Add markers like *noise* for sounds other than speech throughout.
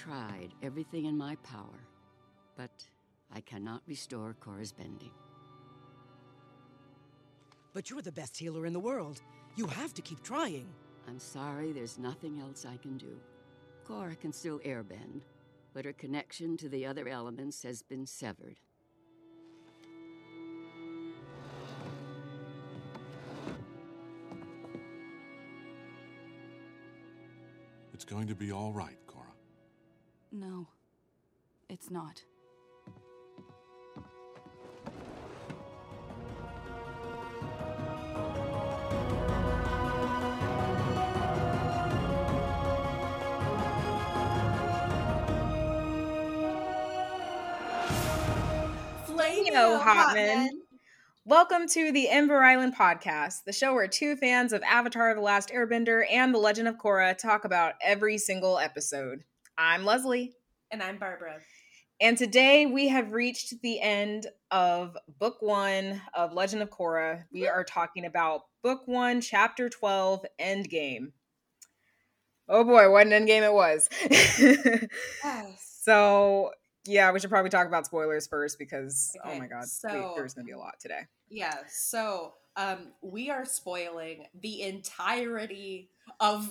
tried everything in my power, but I cannot restore Korra's bending. But you're the best healer in the world. You have to keep trying. I'm sorry, there's nothing else I can do. Korra can still airbend, but her connection to the other elements has been severed. It's going to be all right, Korra. No, it's not. Hello, Hotman. Welcome to the Ember Island podcast, the show where two fans of Avatar The Last Airbender and The Legend of Korra talk about every single episode. I'm Leslie. And I'm Barbara. And today we have reached the end of book one of Legend of Korra. We are talking about book one, chapter 12, Endgame. Oh boy, what an endgame it was. *laughs* so, yeah, we should probably talk about spoilers first because, oh my god, so- there's going to be a lot today. Yeah, so um we are spoiling the entirety of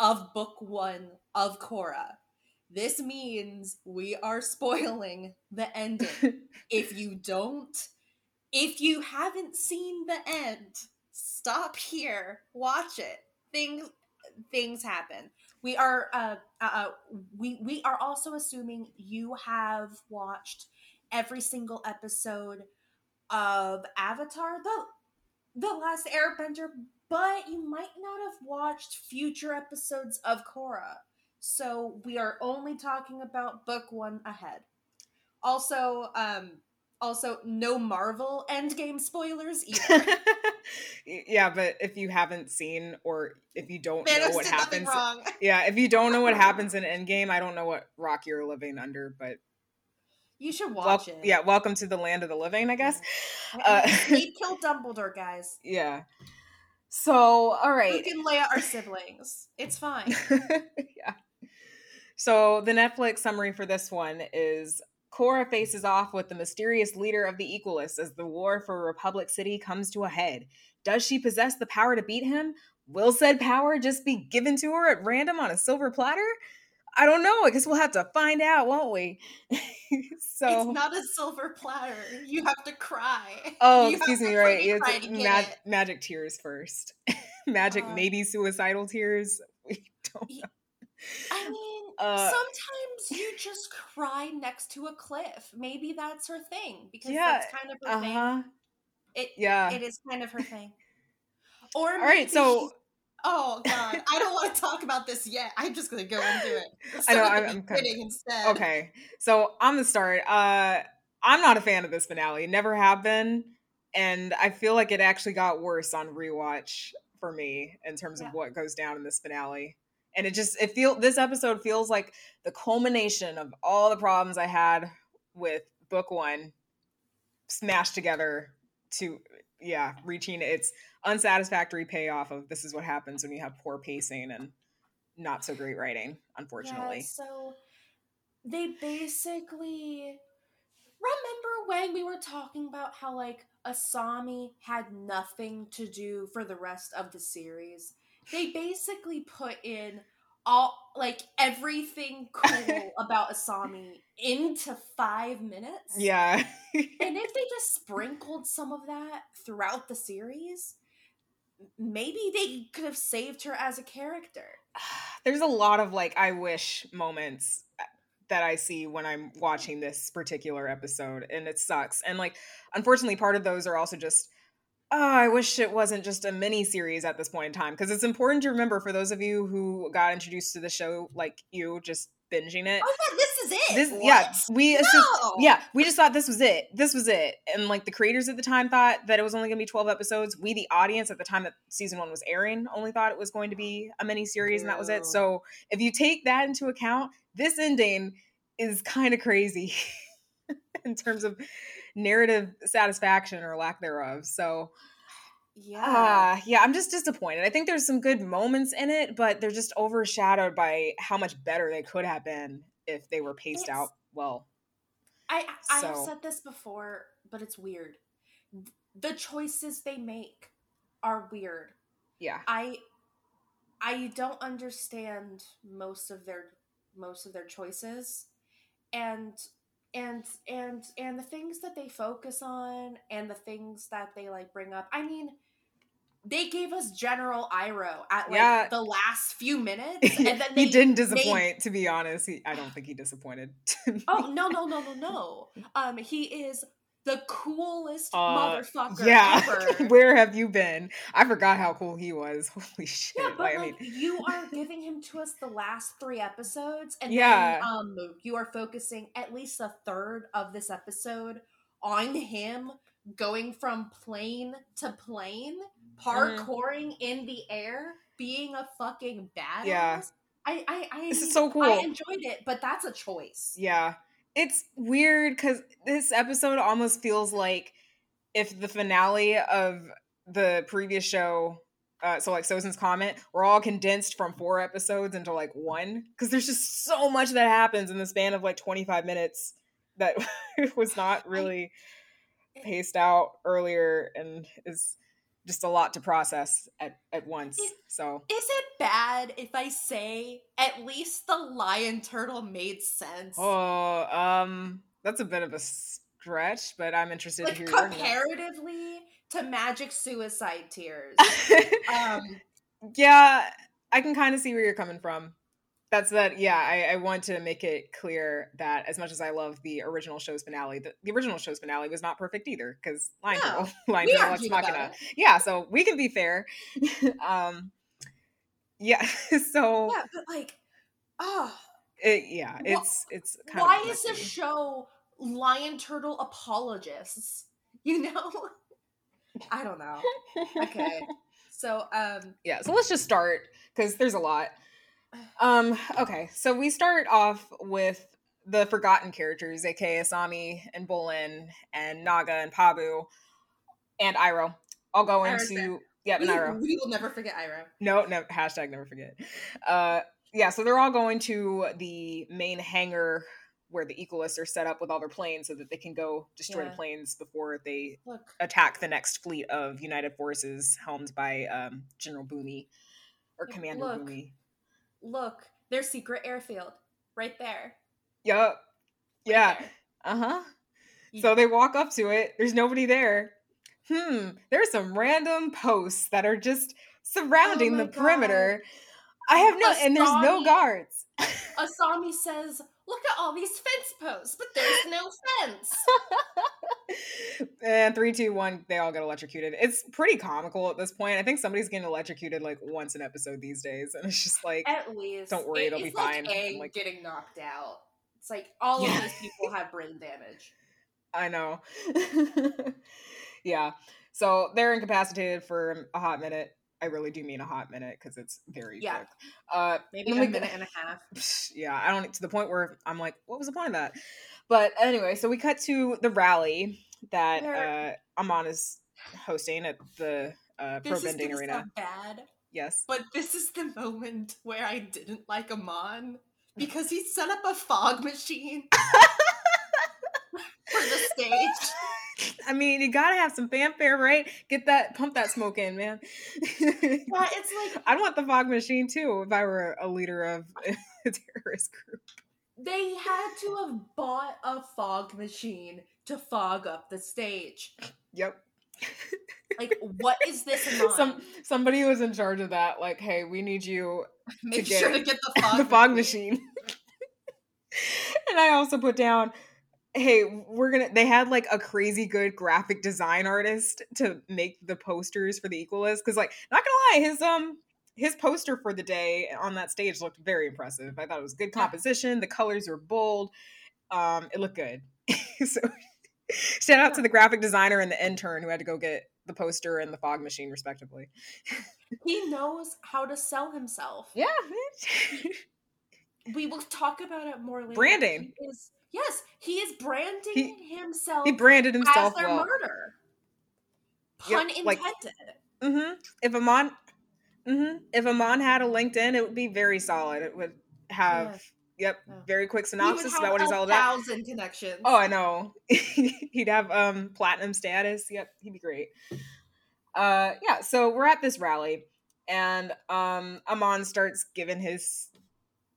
of book 1 of Korra. This means we are spoiling the ending. *laughs* if you don't if you haven't seen the end, stop here, watch it. Things things happen. We are uh, uh uh, we we are also assuming you have watched every single episode of Avatar the the last airbender, but you might not have watched future episodes of Korra. So we are only talking about book 1 ahead. Also um also no Marvel Endgame spoilers either. *laughs* yeah, but if you haven't seen or if you don't know what happens, wrong. *laughs* yeah, if you don't know what *laughs* happens in Endgame, I don't know what rock you're living under, but You should watch it. yeah, welcome to the land of the living, I guess. Uh, Snape killed Dumbledore, guys. yeah. So, all right. Luke and Leia are siblings. It's fine. *laughs* yeah. So the Netflix summary for this one is Korra faces off with the mysterious leader of the Equalists as the war for Republic City comes to a head. Does she possess the power to beat him? Will said power just be given to her at random on a silver platter? I don't know. I guess we'll have to find out, won't we? *laughs* so It's not a silver platter. You have to cry. Oh, You excuse me, right. It's mag- it. magic tears first. *laughs* magic, Uh, maybe suicidal tears. *laughs* We don't know. I mean, Uh, sometimes you just cry next to a cliff. Maybe that's her thing because Yeah, that's kind of her Uh thing. It, Yeah. it is kind of her thing. Or All maybe right, so oh god, I don't want to talk about this yet. I'm just gonna go into it. Let's *laughs* I know, I'm- the I'm kinda- instead. okay. So I'm gonna start. Uh, I'm not a fan of this finale. Never have been, and I feel like it actually got worse on rewatch for me in terms Yeah. of what goes down in this finale. And it just it feel this episode feels like the culmination of all the problems I had with book one smashed together to yeah reaching its unsatisfactory payoff of this is what happens when you have poor pacing and not so great writing unfortunately Yeah, so they basically remember when we were talking about how like Asami had nothing to do for the rest of the series. They basically put in all like everything *laughs* cool about Asami into 5 minutes. yeah And if they just *laughs* sprinkled some of that throughout the series, maybe they could have saved her as a character. *sighs* there's a lot of like I wish moments uh, that I see when I'm watching this particular episode, and it sucks. And like, unfortunately, part of those are also just, oh, I wish it wasn't just a mini series at this point in time because it's important to remember for those of you who got introduced to the show, like you, just binging it. Oh yeah, this is it. This, yeah, we No! yeah, we just thought this was it. This was it. And like the creators at the time thought that it was only going to be 12 episodes. We, the audience at the time that season one was airing, only thought it was going to be a mini series and that was it. So if you take that into account, this ending is kind of crazy *laughs* in terms of narrative satisfaction or lack thereof. So yeah. Ah, yeah, I'm just disappointed. I think there's some good moments in it, but they're just overshadowed by how much better they could have been if they were paced It's- out well. I I have said this before, but it's weird. The choices they make are weird. Yeah. I I don't understand most of their most of their choices and and and and the things that they focus on and the things that they like bring up. I mean, they gave us General Iroh at like Yeah. the last few minutes *laughs* and then they he didn't made- disappoint, to be honest. He, I don't think he disappointed. Oh no no no no no! *laughs* Um, he is the coolest Uh, motherfucker yeah. *laughs* ever. Where have you been? I forgot how cool he was. *laughs* Holy shit. yeah, but like, like, I mean, you are giving him to us the last three episodes, and Yeah. then um, you are focusing at least a third of this episode on him going from plane to plane, parkouring in the air, being a fucking badass. Yeah. I I I, This is so cool. I enjoyed it, but that's a choice. Yeah. It's weird because this episode almost feels like if the finale of the previous show, uh, so like Sozin's Comet, were all condensed from four episodes into like one. Because there's just so much that happens in the span of like 25 minutes that *laughs* was not really paced out earlier and is just a lot to process at, at once. It- So Is it bad if I say at least the lion turtle made sense? Oh, um, that's a bit of a stretch, but I'm interested like to hear your comparatively to magic suicide tears. *laughs* um, yeah, I can kind of see where you're coming from. That's that. Yeah, I, I want to make it clear that as much as I love the original show's finale, the, the original show's finale was not perfect either because Lion No, Turtle, *laughs* Lion we Turtle, Ex argued about Machina. Yeah, so we can be fair. *laughs* um, yeah, *laughs* so Yeah, but like, oh, it, yeah, it's it's kind of why is this show lion turtle apologists? You know, I don't know. Okay, so um, yeah so let's just start because there's a lot um okay so we start off with the forgotten characters aka asami and bolin and naga and pabu and iroh all go Iroh's into yeah, we, iroh we will never forget Iroh. no no hashtag never forget uh yeah so they're all going to the main hangar where the equalists are set up with all their planes so that they can go destroy Yeah. the planes before they Look, attack the next fleet of United forces helmed by um, General Bumi or Commander look. Bumi. Look, their secret airfield right there. Yup. Right Yeah. Uh huh. So they walk up to it. There's nobody there. Hmm. There's some random posts that are just surrounding Oh the perimeter. I have no, and there's no Asami- guards. *laughs* Asami says, "Look at all these fence posts, but there's no fence." *laughs* and three, two, one, they all get electrocuted. It's pretty comical at this point. I think somebody's getting electrocuted like once an episode these days, and it's just like, At least, Don't worry, it- it'll be like fine. Aang Like- getting knocked out. It's like all Yeah. of these people have brain damage. *laughs* I know. *laughs* yeah. So they're incapacitated for a hot minute. I really do mean a hot minute because it's very Yeah. quick. Uh, Maybe a go- minute and a half. *laughs* yeah, I don't to the point where I'm like, what was the point of that? But anyway, so we cut to the rally that Where- uh, Amon is hosting at the uh, Pro Bending Arena. bad, Yes. but this is the moment where I didn't like Amon because he set up a fog machine *laughs* *laughs* for the stage. I mean, you gotta have some fanfare, right? Get that, pump that smoke in, man. But *laughs* it's like I'd want the fog machine too if I were a leader of *laughs* a terrorist group. they had to have bought a fog machine to fog up the stage. Yep. Like, what is this? *laughs* Some somebody was in charge of that. Like, hey, we need you Make get sure to get the fog the fog machine. and I also put down, hey, we're gonna. They had like a crazy good graphic design artist to make the posters for the Equalist because, like, not gonna lie, his um his poster for the day on that stage looked very impressive. I thought it was good composition. The colors were bold. Um, it looked good. *laughs* so shout out to the graphic designer and the intern who had to go get the poster and the fog machine respectively. He knows how to sell himself. Yeah. We will talk about it more later. Branding. He is, yes, he is branding He- himself he branded himself as their well. murder. Yep, Pun like- intended. Mm-hmm. If Amon, mm-hmm. if Amon had a LinkedIn, it would be very solid. It would have, yep, Yeah. very quick synopsis about what he's all about. Thousand connections. Oh, I know. *laughs* he'd have um platinum status. Yep, he'd be great. Uh yeah, so we're at this rally and um Amon starts giving his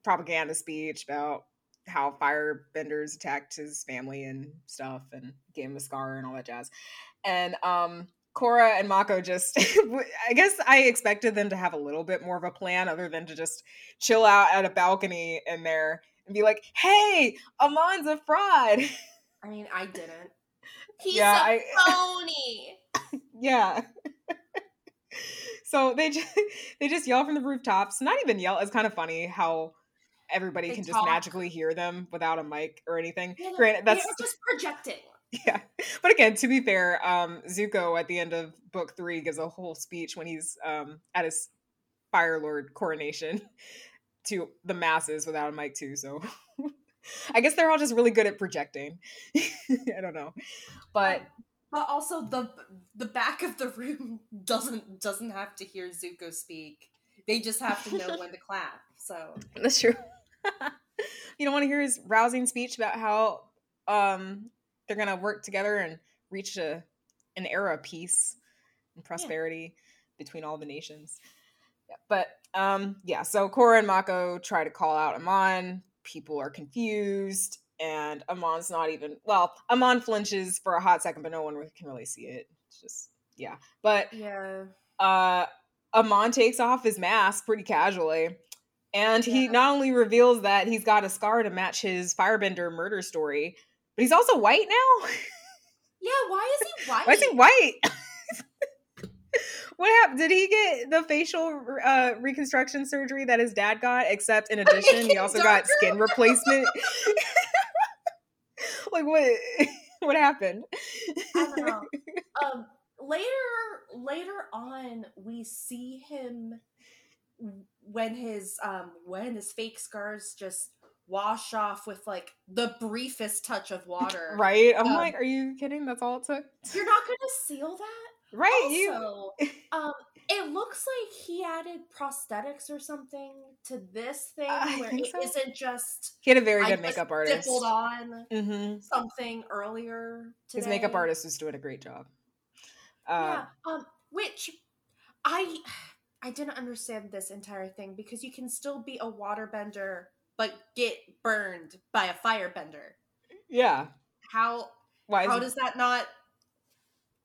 propaganda speech about how firebenders attacked his family and stuff and gave him a scar and all that jazz. And um Korra and Mako just *laughs* I guess I expected them to have a little bit more of a plan other than to just chill out at a balcony in there and be like, "Hey, Amon's a fraud." I mean, I didn't. *laughs* He's Yeah, a I- phony. *laughs* Yeah. so they just they just yell from the rooftops. Not even yell. It's kind of funny how everybody They can just magically hear them without a mic or anything. Yeah, Granted, that's just projecting. *laughs* yeah. But again, to be fair, um, Zuko at the end of book three gives a whole speech when he's um at his Fire Lord coronation *laughs* to the masses without a mic too. So *laughs* I guess they're all just really good at projecting. I don't know, but But also the the back of the room doesn't doesn't have to hear Zuko speak. They just have to know when to clap. So That's true. *laughs* you don't want to hear his rousing speech about how um they're gonna work together and reach a an era of peace and prosperity between all the nations. Yeah, but um yeah, so Korra and Mako try to call out Amon. People are confused, and Amon's not even well. Amon flinches for a hot second, but no one can really see it. It's just yeah. But yeah, uh Amon takes off his mask pretty casually. And he Yeah. not only reveals that he's got a scar to match his firebender murder story, but he's also white now. yeah. Why is he white? *laughs* Why is he white? *laughs* what happened? Did he get the facial uh, reconstruction surgery that his dad got? Except in *laughs* addition, he also got skin replacement. like what? What happened? I don't know. Um, later, later on, we see him when his um when his fake scars just wash off with like the briefest touch of *laughs* water. right? I'm Um, like, are you kidding? That's all it took. You're not gonna seal that. Right? you *laughs* um, it looks like he added prosthetics or something to this thing I where it so. not just He had a very good just makeup artist. on hmm something earlier. Today. His makeup artist was doing a great job. Uh, yeah. Um, which I I didn't understand this entire thing because you can still be a waterbender but get burned by a firebender. yeah. How Why? How he, does that not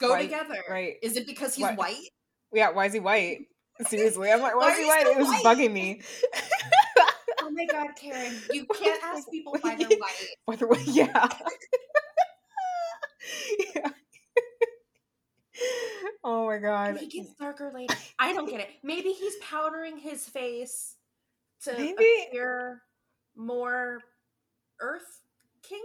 go Why- together? right. Is it because he's Why- white? yeah. Why is he white? Seriously, I'm like, *laughs* why, Why is he white? It was white? bugging me. *laughs* *laughs* Oh my god, Karen! You can't ask people why they're white. By the way, yeah. yeah. Oh my god. He gets darker later. I don't get it. Maybe he's powdering his face to Maybe- appear more Earth Kingdom.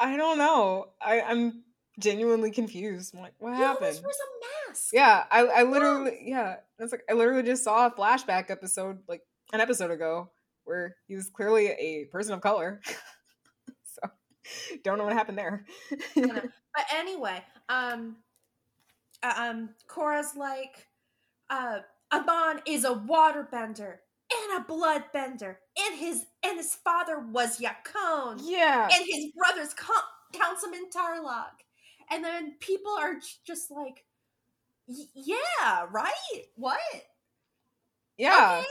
I don't know. I, I'm genuinely confused. I'm like, what He happened? wears a mask. Yeah, I, I literally, yeah, it's like I literally just saw a flashback episode, like an episode ago, where he was clearly a person of color. *laughs* so, don't know what happened there. *laughs* But anyway, um, um, Korra's like, uh, Amon is a waterbender and a bloodbender, and his and his father was Yakone, yeah, and his brother's co- Councilman Tarrlok, and then people are just like, yeah, right, what? yeah, Okay,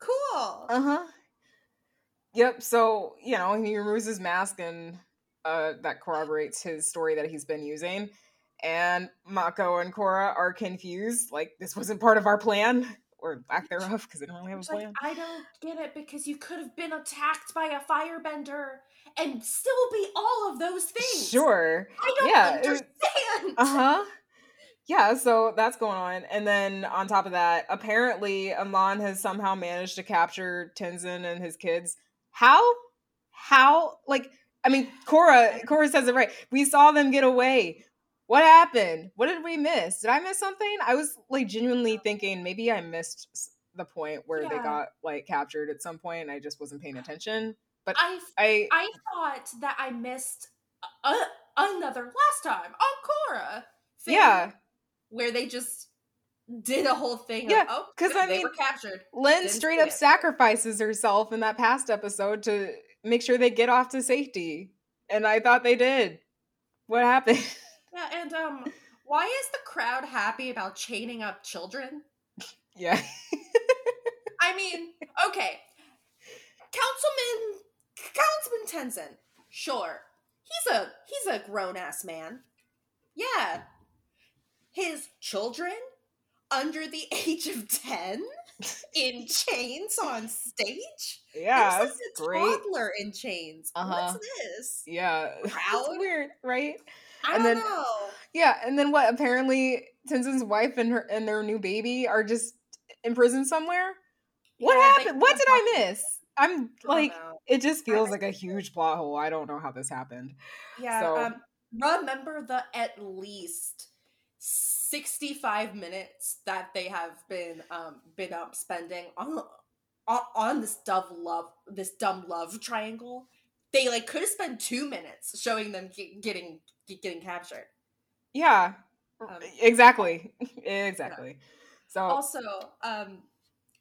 cool. uh huh. Yep. So you know, he removes his mask, and uh, that corroborates his story that he's been using. And Mako and Korra are confused, like this wasn't part of our plan or lack thereof, because they don't really have a It's like, plan. I don't get it because you could have been attacked by a firebender and still be all of those things. Sure. I don't Yeah, understand. Uh huh. Yeah, so that's going on. And then on top of that, apparently Amon has somehow managed to capture Tenzin and his kids. How? How? Like, I mean, Korra, Korra says it right. We saw them get away. What happened? What did we miss? Did I miss something? I was like genuinely thinking maybe I missed the point where they got like captured at some point and I just wasn't paying attention. But I I, I thought that I missed a, another last time on Korra. yeah, Where they just did a whole thing. Yeah, of, oh, I they mean, were captured. Lin Didn't straight up it. sacrifices herself in that past episode to make sure they get off to safety. And I thought they did. What happened? *laughs* Yeah, and um, why is the crowd happy about chaining up children? yeah. *laughs* I mean, okay, Councilman Councilman Tenzin, sure, he's a he's a grown ass man. Yeah, his children under the *laughs* age of ten in *laughs* chains on stage. Yeah. There's That's a great. toddler in chains. Uh-huh. What's this? Yeah. Proud? weird, right? I And don't then- know. Yeah, and then what? Apparently, Tenzin's wife and her and their new baby are just in prison somewhere. What Yeah, happened? What did I miss? I'm like, it just feels like a huge plot hole. I don't know how this happened. Yeah. So- Um, remember the at least sixty-five minutes that they have been um been up spending on on, this dumb love this dumb love triangle. They like could have spent two minutes showing them ge- getting ge- getting captured. Yeah, Um, exactly, *laughs* exactly. So Also, um,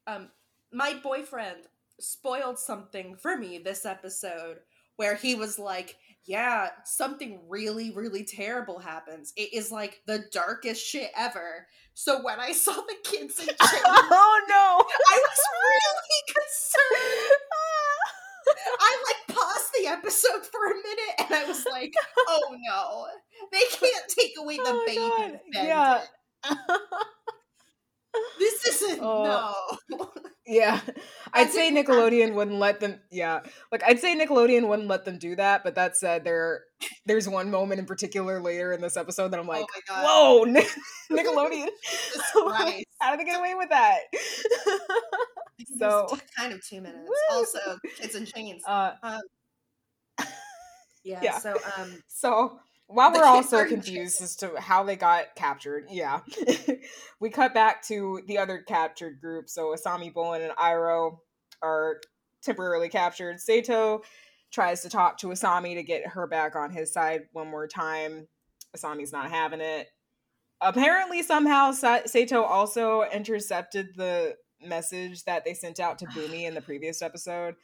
um, my boyfriend spoiled something for me this episode where he was like, "Yeah, something really, really terrible happens. It is like the darkest shit ever." So when I saw the kids in *laughs* oh no! I was really concerned. I like paused the episode for a minute and I was like, "Oh no, they can't take away the Oh, baby." Yeah. This isn't Oh. no. Yeah, I'd say Nickelodeon wouldn't let them. Yeah, like I'd say Nickelodeon wouldn't let them do that. But that said, there there's one moment in particular later in this episode that I'm like, oh whoa, Nic- *laughs* Nickelodeon, *laughs* Like, how did they get away with that? *laughs* So, kind of two minutes. Woo. Also, it's in chains. uh, yeah, yeah. So um *laughs* so while we're kids also confused as to how they got captured, yeah, *laughs* we cut back to the other captured group. So Asami, Bolin, and Iroh are temporarily captured. Sato tries to talk to Asami to get her back on his side one more time. Asami's not having it. Apparently, somehow Sa- Sato also intercepted the message that they sent out to Bumi in the previous episode.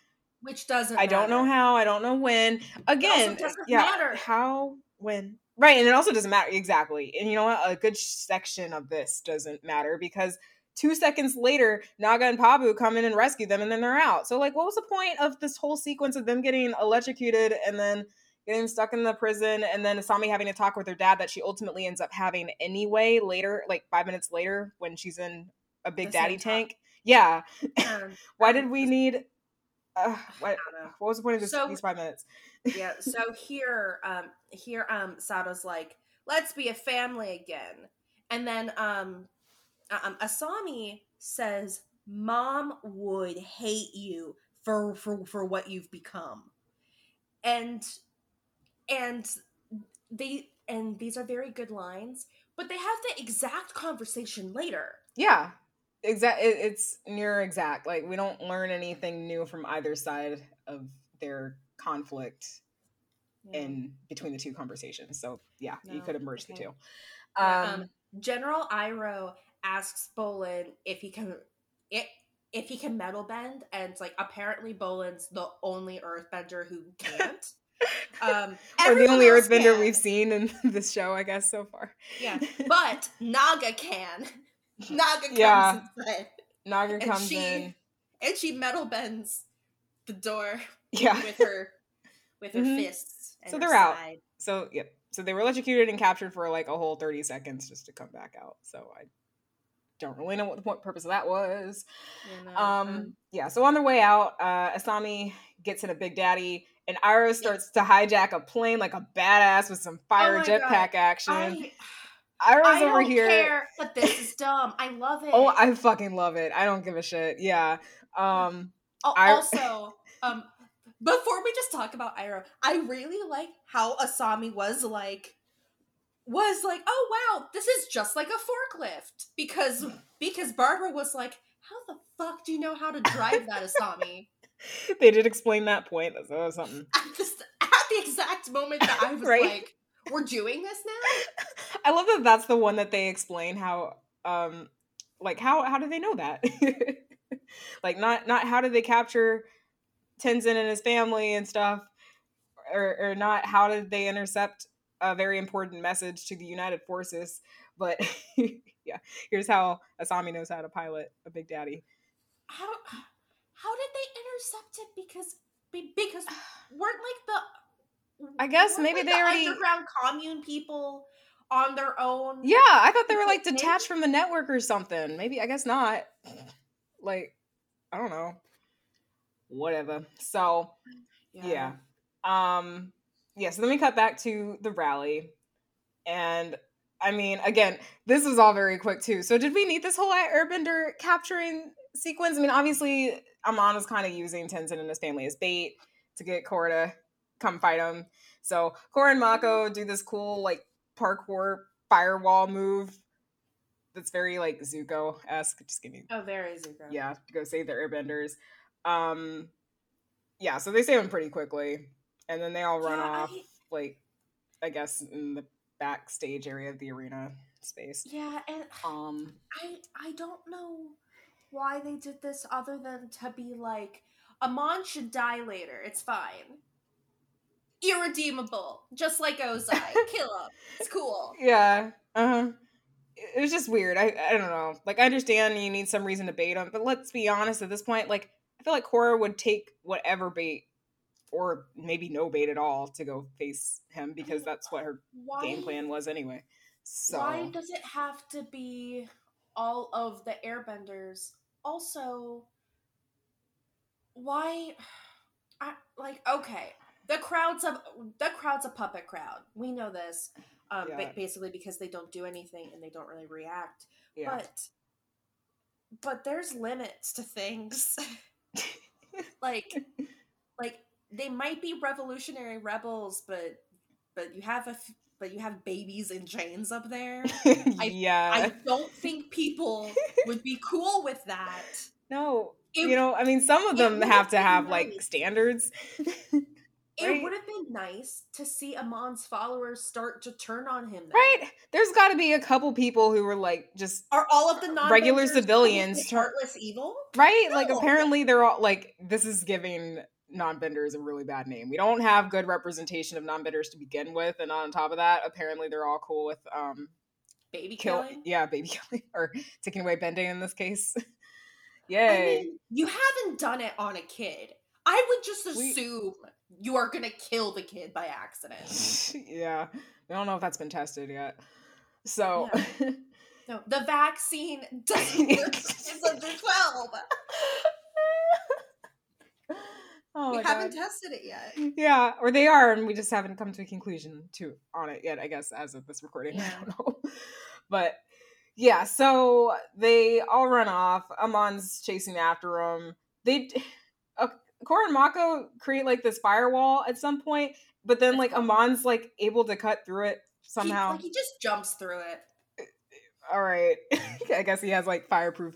Which doesn't I don't know how. I don't know when. Again, doesn't yeah, matter. how, when, right? And it also doesn't matter exactly. And you know what? A good section of this doesn't matter because two seconds later, Naga and Pabu come in and rescue them, and then they're out. So, like, what was the point of this whole sequence of them getting electrocuted and then getting stuck in the prison, and then Asami having to talk with her dad that she ultimately ends up having anyway later, like five minutes later when she's in a big daddy tank? Yeah. Um, *laughs* Why um, did we need? Uh, what, I don't know. what was the point of this, So- these five minutes? yeah so *laughs* here um here um sato's like let's be a family again and then um um asami says mom would hate you for for for what you've become and and they and these are very good lines but they have the exact conversation later Yeah, exact. It, it's near exact. Like we don't learn anything new from either side of their conflict in between the two conversations. So yeah, you could have merged the two. Um, um, General Iroh asks Bolin if he can it, if he can metal bend, and it's like apparently Bolin's the only Earthbender who can't. *laughs* Um, or the only Earthbender can. we've seen in *laughs* this show, I guess, so far. Yeah, but Naga can. *laughs* Naga comes Yeah. Naga and comes she in. and she metal bends the door Yeah. with her with her Mhm. fists. So they're out. side. So yep. So they were electrocuted and captured for like a whole thirty seconds just to come back out. So I don't really know what the point purpose of that was. You know, Um, yeah, so on their way out, uh, Asami gets in a Big Daddy, and Iroh starts to hijack a plane like a badass with some fire Oh jetpack action. I, Iroh's I over don't here. care, but this is dumb. I love it. Oh, I fucking love it. I don't give a shit. Yeah. Um, Al- I- also, um, before we just talk about Iroh, I really like how Asami was like, was like, oh wow, this is just like a forklift because because Barbara was like, how the fuck do you know how to drive that, Asami? *laughs* they did explain that point. That was something. At, this, at the exact moment that I was *laughs* Right? like, we're doing this now. *laughs* I love that that's the one that they explain how um like how how did they know that? *laughs* like not not how did they capture Tenzin and his family and stuff, or or not how did they intercept a very important message to the United Forces? But *laughs* yeah, here's how Asami knows how to pilot a Big Daddy. How how did they intercept it? Because because *sighs* weren't like the I guess maybe like, they the already- underground commune people on their own. Yeah, I thought they were like detached from the network or something. Maybe I guess not. Like, I don't know. Whatever. So yeah. Um yeah, so then we cut back to the rally. And I mean, again, this was all very quick too. So did we need this whole airbender capturing sequence? I mean, obviously Amon is kind of using Tenzin and his family as bait to get Korra to come fight him. So Korra and Mako do this cool like parkour firewall move that's very like Zuko esque. Just give me Oh, very Zuko. yeah to go save their airbenders. Um, yeah, so they save them pretty quickly, and then they all run Yeah, off I- like I guess in the backstage area of the arena space. Yeah, and Um, I I don't know why they did this other than to be like Amon should die later. It's fine. Irredeemable, just like Ozai. *laughs* Kill him. It's cool. yeah, uh huh. It was just weird. I I don't know. Like I understand you need some reason to bait him, but let's be honest. At this point, like I feel like Korra would take whatever bait, or maybe no bait at all, to go face him because that's what her Why game plan was anyway. So Why does it have to be all of the airbenders? Also, why *sighs* I like okay, the crowd's a the crowd's a puppet crowd. We know this. Um ba- basically because they don't do anything and they don't really react. yeah. But but there's limits to things. *laughs* like like they might be revolutionary rebels, but but you have a f- but you have babies in chains up there. *laughs* yeah. I don't think people would be cool with that. no. It- you know, I mean, some of them would've to have like nice. *laughs* standards. It Right. would have been nice to see Amon's followers start to turn on him. then. right? There's got to be a couple people who were like just Are all of the non Regular civilians heartless evil? right. Like apparently they're all like this is giving non-benders a really bad name. We don't have good representation of non-benders to begin with, and on top of that, apparently they're all cool with um Baby kill killing. yeah baby *laughs* killing or taking away bending in this case. *laughs* I mean, you haven't done it on a kid. I would just We- assume you are gonna kill the kid by accident. *laughs* yeah, I don't know if that's been tested yet. So. *laughs* No, the vaccine doesn't work. it's under twelve. *laughs* oh we haven't God. tested it yet. Yeah, or they are, and we just haven't come to a conclusion to on it yet. I guess as of this recording, I don't know. But yeah, so they all run off. Amon's chasing after them. They, *sighs* Korra and Mako create like this firewall at some point, but then like Amon's like able to cut through it He, somehow. like, he just jumps through it. Eh, eh, all right, *laughs* I guess he has like fireproof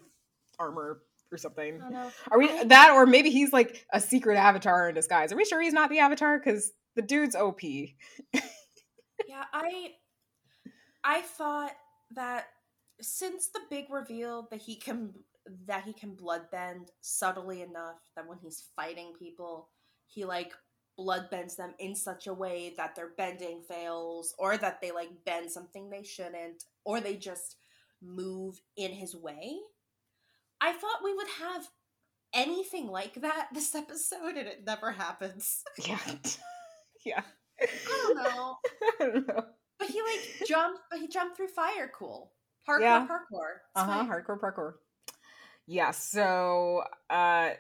armor or something. I don't know. Are we that, or maybe he's like a secret avatar in disguise? Are we sure he's not the avatar? Because the dude's OP. *laughs* yeah i i thought that since the big reveal that he can that he can bloodbend subtly enough that when he's fighting people he like bloodbends them in such a way that their bending fails or that they like bend something they shouldn't or they just move in his way i thought we would have anything like that this episode and it never happens *laughs* Yeah. *laughs* yeah. i don't know *laughs* I don't know. But he like jumped, but he jumped through fire. Cool. Parkour, Yeah. parkour. It's Uh huh. fine. Hardcore parkour. Yeah. So, uh,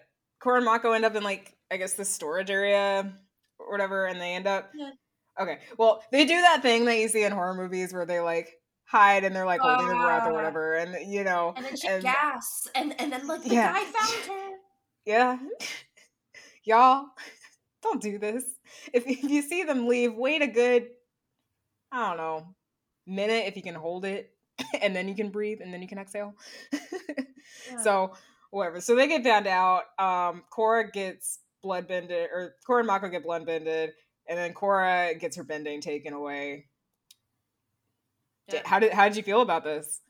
Korra and Mako end up in like I guess the storage area or whatever, and they end up. Yeah. Okay. Well, they do that thing that you see in horror movies where they like hide and they're like holding their breath or Ah. whatever, and you know, And then she and- gasps, and and then like the Yeah. guy found her. Yeah. *laughs* Y'all, *laughs* don't do this. If, if you see them leave, wait a good, I don't know, minute if you can hold it, *laughs* and then you can breathe, and then you can exhale. So, whatever. So they get found out. Um, Korra gets blood bended, or Korra and Mako get blood bended, and then Korra gets her bending taken away. Yeah. How did how did you feel about this?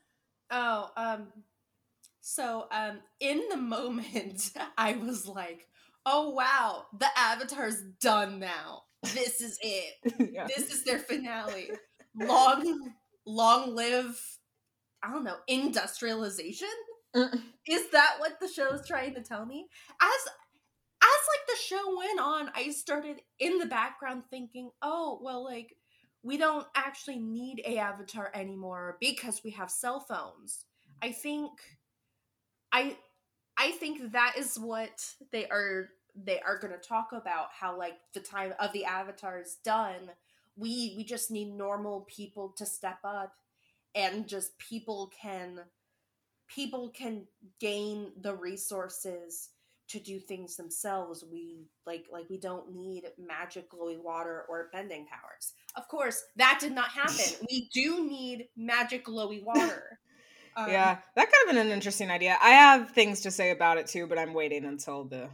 Oh, um, So, um, in the *laughs* moment, I was like, "Oh wow, the Avatar's done now. This is it. *laughs* yeah. This is their finale. Long, long live. I don't know, industrialization. *laughs* Is that what the show is trying to tell me? As as like the show went on, I started in the background thinking, "Oh, well, like." We don't actually need a avatar anymore because we have cell phones. I think I I think that is what they are they are going to talk about how like the time of the avatar is done. We we just need normal people to step up and just people can people can gain the resources to do things themselves. We like like we don't need magic glowy water or bending powers. Of course that did not happen. *laughs* We do need magic glowy water. *laughs* Um, yeah, that could have been an interesting idea. I have things to say about it too, but I'm waiting until the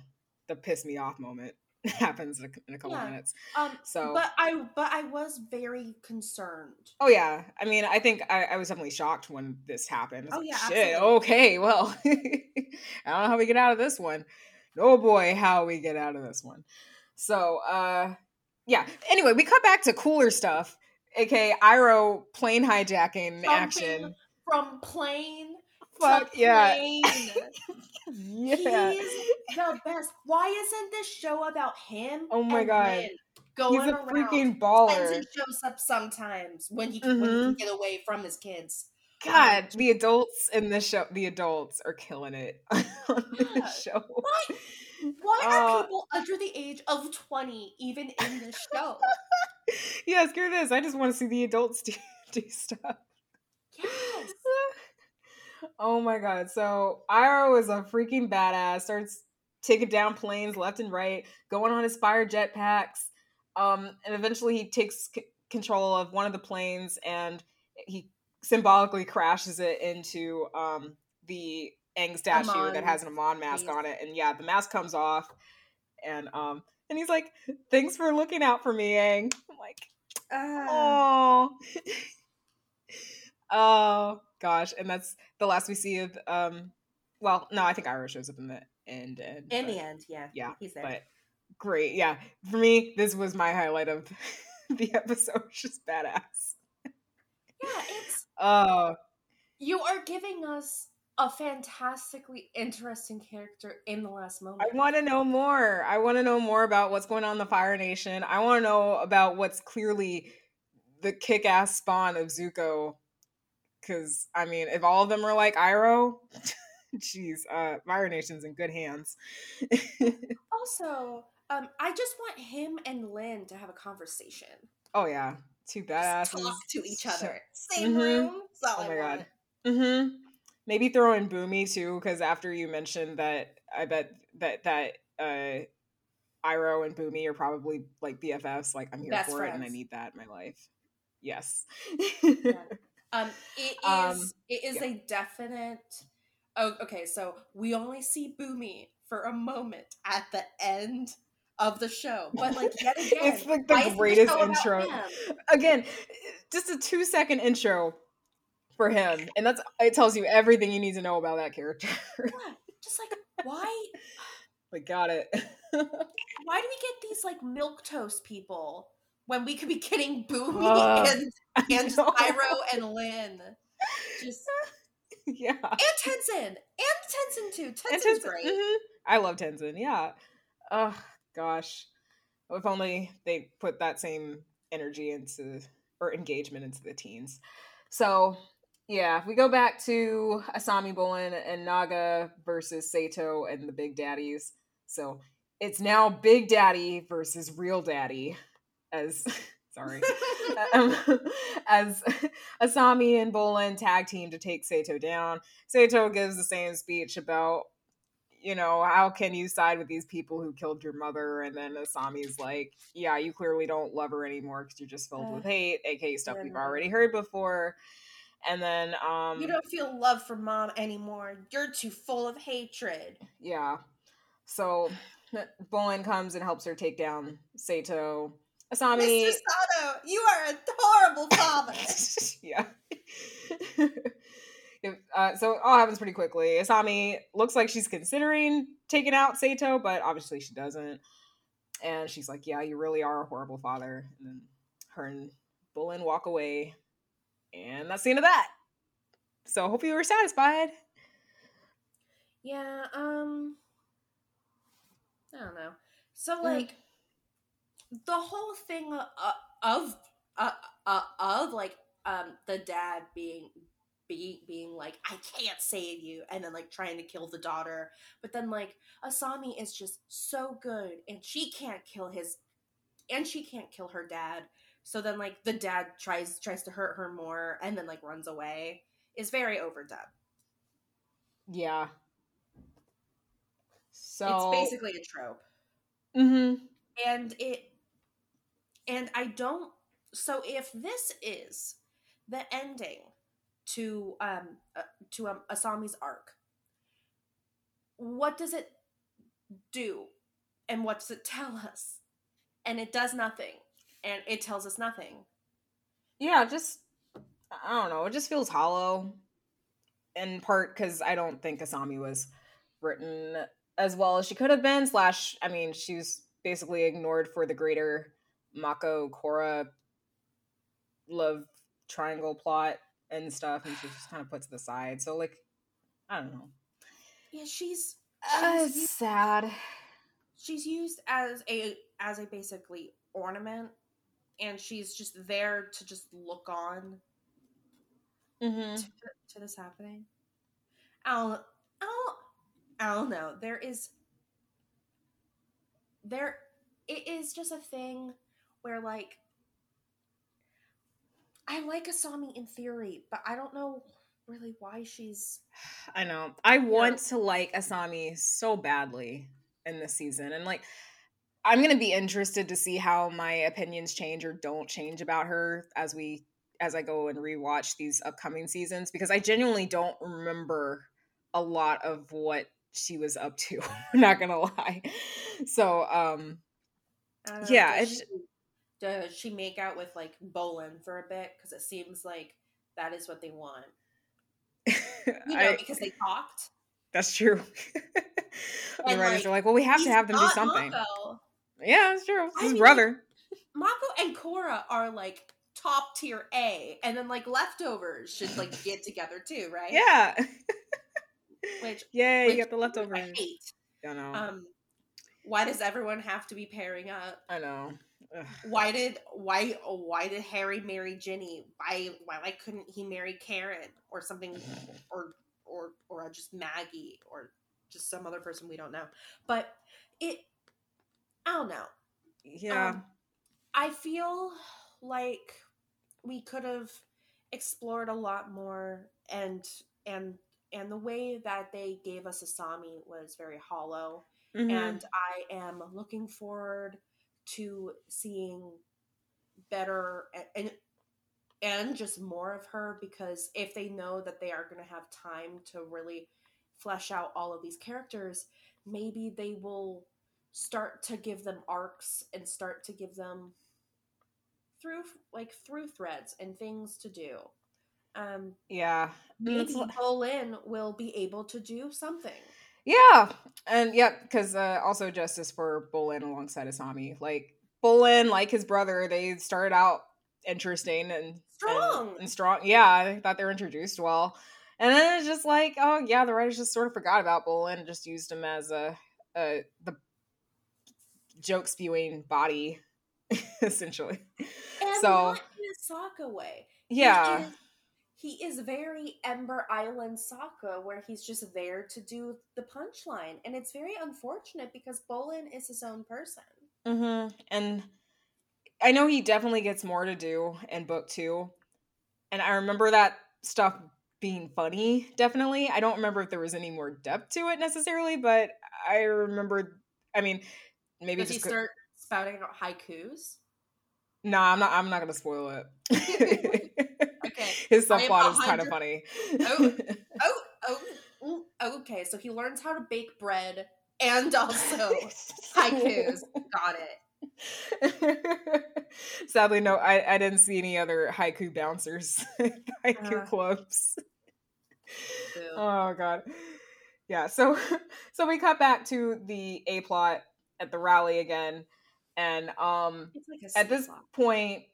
the piss me off moment *laughs* happens in a, in a couple Yeah. minutes. um So, but i but i was very concerned oh yeah, I mean, I think I, I was definitely shocked when this happened. Oh, like, yeah, shit. absolutely. Okay, well, *laughs* I don't know how we get out of this one. Oh boy, how we get out of this one. So, uh, yeah. Anyway, we cut back to cooler stuff, aka Iroh plane hijacking Something action. from plane Fuck yeah. *laughs* Yeah. He's the best. Why isn't this show about him? Oh my and God. Going He's a around? freaking baller. Tenzin shows up sometimes when he when he can get away from his kids. God, the adults in this show, the adults are killing it *laughs* on Yeah. this show. Why? Why are Uh, people under the age of twenty even in this show? *laughs* yeah, screw this. I just want to see the adults do, do stuff. Yes. Oh my god. So Iroh is a freaking badass, starts taking down planes left and right, going on his fire jetpacks. Um, and eventually he takes c- control of one of the planes and he symbolically crashes it into um the Aang statue that has an Amon mask piece. on it. And yeah, the mask comes off and um and he's like, Thanks for looking out for me, Aang. I'm like. Oh. *laughs* oh gosh, and that's the last we see of um well, no, I think Iroh shows up in the end end. in but, the end, yeah, Yeah, he's there. But great. Yeah. For me, this was my highlight of *laughs* the episode. It's *laughs* Just badass. yeah, it's Oh, *laughs* you are giving us a fantastically interesting character in the last moment. I want to know more. I want to know more about what's going on in the Fire Nation. I want to know about what's clearly the kick-ass spawn of Zuko. Because I mean, if all of them are like Iroh, *laughs* jeez, uh, Fire Nation's in good hands. *laughs* Also, um, I just want him and Lin to have a conversation. oh yeah, two Just badasses talk to each other. Same Mhm. room. That's Oh I my god. Mm-hmm. Maybe throw in Bumi too, because after you mentioned that, I bet that that uh, Iroh and Bumi are probably like BFFs. Like I'm here Best for it, and I need that in my life. Yes. *laughs* Um, it is Um, it is yeah. a definite. Oh, okay. So we only see Bumi for a moment at the end of the show, but like yet *laughs* again, it's like the greatest about intro. Again, just a two second intro for him, and that's it tells you everything you need to know about that character. Yeah, just like why *sighs* We got it. *laughs* why do we get these like milk toast people when we could be getting Bumi Uh, *laughs* and *laughs* and just and Lin? Just *laughs* yeah. and Tenzin and Tenzin too. And Tenzin's Tenzin- great. mhm. I love Tenzin. Yeah. Oh gosh, if only they put that same energy into or engagement into the teens. So yeah, if we go back to Asami Bolin and Naga versus Sato and the Big Daddies. So it's now Big Daddy versus Real Daddy, as *laughs* sorry, um, *laughs* as Asami and Bolin tag team to take Sato down. Sato gives the same speech about, you know, how can you side with these people who killed your mother? And then Asami's like, yeah, you clearly don't love her anymore because you're just filled Uh, with hate, aka stuff yeah, we've already heard before. And then, um, You don't feel love for mom anymore. You're too full of hatred. yeah. So Bolin comes and helps her take down Sato. Asami, Mr. Sato, you are a horrible father. *laughs* yeah. *laughs* If, uh, so it all happens pretty quickly. Asami looks like she's considering taking out Sato, but obviously she doesn't. And she's like, "Yeah, you really are a horrible father." And then her and Bolin walk away, and that's the end of that. So I hope you were satisfied. Yeah, um I don't know. So Mm. The whole thing of of uh, uh, of like um the dad being being being like I can't save you and then like trying to kill the daughter, but then like Asami is just so good and she can't kill his and she can't kill her dad. So then like the dad tries tries to hurt her more and then like runs away is very overdone. Yeah. So it's basically a trope. hmm and it and i don't so if this is the ending to um uh, to um, asami's arc what does it do and what does it tell us and it does nothing and it tells us nothing Yeah, just I don't know. It just feels hollow. In part because I don't think Asami was written as well as she could have been. Slash, I mean, she was basically ignored for the greater Mako Korra love triangle plot and stuff, and she just kind of put to the side. So, like, I don't know. yeah she's Uh, she's, sad. she's used as a as a basically ornament and she's just there to just look on Mm-hmm. to, to this happening. I don't, I don't, I don't know. There is, there, it is just a thing where like, I like Asami in theory, but I don't know really why she's. *sighs* I know. I want to like Asami so badly in this season. And like I'm going to be interested to see how my opinions change or don't change about her as we as I go and rewatch these upcoming seasons because I genuinely don't remember a lot of what she was up to. *laughs* not going to lie. So, um know, Yeah, it's- she, does she make out with like Bolin for a bit? Because it seems like that is what they want. *laughs* You know, I, because they talked. that's true. *laughs* the writers like, are like, well, we have to have them do something. Mako. Yeah, it's true. I his mean, brother. Mako and Korra are like top tier A, and then like leftovers should like get together too, right? Yeah. Which *laughs* yeah, you got the leftovers. I hate. I know. Um, why does everyone have to be pairing up? I know. Why did why why did Harry marry Ginny? Why why why couldn't he marry Karen or something *sighs* or or or just Maggie or just some other person we don't know? But it I don't know. Yeah. Um, I feel like we could have explored a lot more and and and the way that they gave us Asami was very hollow Mhm. and I am looking forward to seeing better and and just more of her because if they know that they are going to have time to really flesh out all of these characters, maybe they will start to give them arcs and start to give them through like through threads and things to do. Um, yeah. Maybe li- Bolin will be able to do something. Yeah. And yep, because uh, also justice for Bolin alongside Asami. Like Bolin, like his brother, they started out interesting and Strong. and, and strong. Yeah, I thought they were introduced well. And then it's just like, oh yeah, the writers just sort of forgot about Bolin and just used him as a, a the joke spewing body, *laughs* essentially. And So- not in a Sokka way. Yeah. He is very Ember Island Sokka, where he's just there to do the punchline. And it's very unfortunate because Bolin is his own person. Mm-hmm. And I know he definitely gets more to do in book two. And I remember that stuff being funny, definitely. I don't remember if there was any more depth to it necessarily, but I remember I mean, maybe he just 'cause- start spouting out haikus? Nah, I'm not I'm not gonna spoil it. *laughs* His subplot is kind of funny. Oh. Oh, oh, mm, okay. So he learns how to bake bread and *laughs* also haikus. Got it. *laughs* Sadly, no, I, I didn't see any other haiku bouncers, *laughs* haiku Uh. clubs. Oh god. Yeah, so so we cut back to the A plot at the rally again. And um like at this plot. point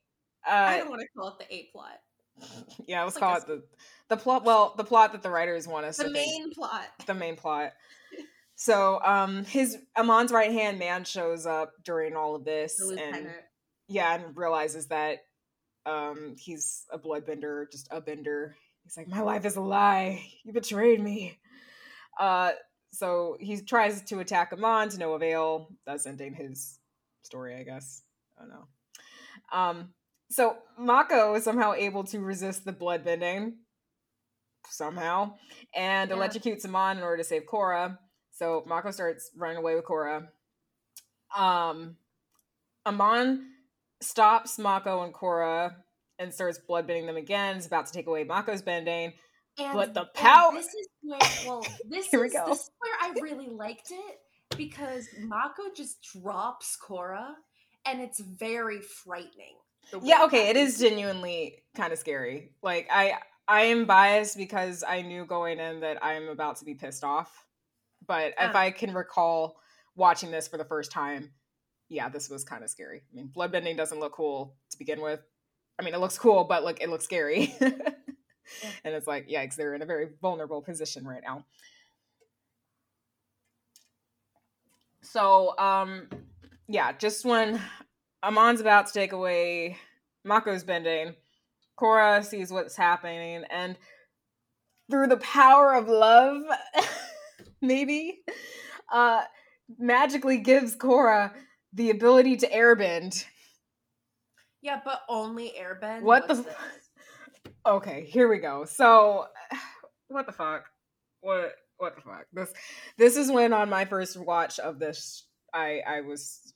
I uh don't want to call it the A plot. *laughs* yeah, let's like call a it the the plot well, the plot that the writers want us The to think. main plot. the main plot. *laughs* So um his Amon's right hand man shows up during all of this and yeah, and realizes that um he's a bloodbender, just a bender. He's like, My life is a lie. You betrayed me. Uh so he tries to attack Amon to no avail, thus ending his story, I guess. I don't know. Um so Mako is somehow able to resist the bloodbending somehow and Yeah. electrocutes Amon in order to save Korra. So Mako starts running away with Korra. Um, Amon stops Mako and Korra and starts bloodbending them again. Is about to take away Mako's bending. And, But the power- This is where, *laughs* well, this Here we is go. this is where I really liked it because Mako just drops Korra, and it's very frightening. Yeah, okay, it is genuinely kind of scary. Like I I am biased because I knew going in that I'm about to be pissed off. But if Ah. I can recall watching this for the first time, yeah, this was kind of scary. I mean, bloodbending doesn't look cool to begin with. I mean, it looks cool, but like it looks scary. *laughs* And it's like, yikes, they're in a very vulnerable position right now. So, um, yeah, just when Amon's about to take away Mako's bending, Korra sees what's happening, and through the power of love, *laughs* maybe, uh, magically gives Korra the ability to airbend. Yeah, but only Airbend. What the f- *laughs* Okay, here we go. So, *sighs* what the fuck? What what the fuck? This this is when on my first watch of this, I I was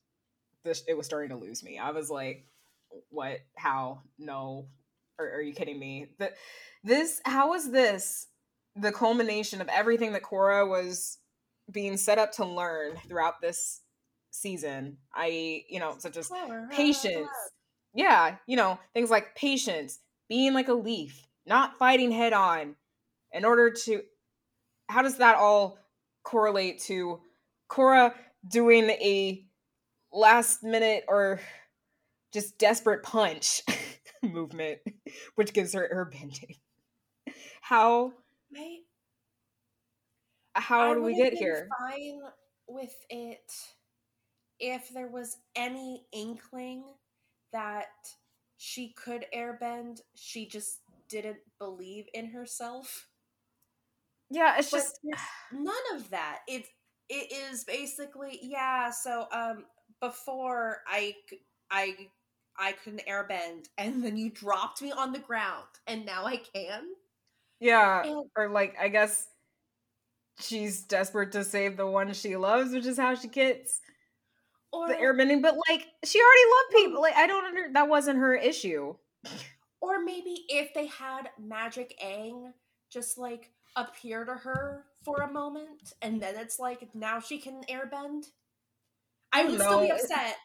this it was starting to lose me. I was like, what? How? No? Are, are you kidding me? The, this how is this the culmination of everything that Korra was being set up to learn throughout this season? I you know such as patience. Yeah, you know, things like patience, being like a leaf, not fighting head on in order to how does that all correlate to Korra doing a last minute or just desperate punch *laughs* movement which gives her her bending. How how I do we get here? Fine with it if there was any inkling that she could airbend. She just didn't believe in herself. Yeah, it's But just none of that. It it is basically yeah. So um, before I I I couldn't airbend, and then you dropped me on the ground, and now I can. yeah, And- or like I guess she's desperate to save the one she loves, which is how she gets Or the airbending, but like she already loved people. Like I don't under that wasn't her issue. Or maybe if they had Magic Aang just like appear to her for a moment and then it's like now she can airbend. I would still be upset.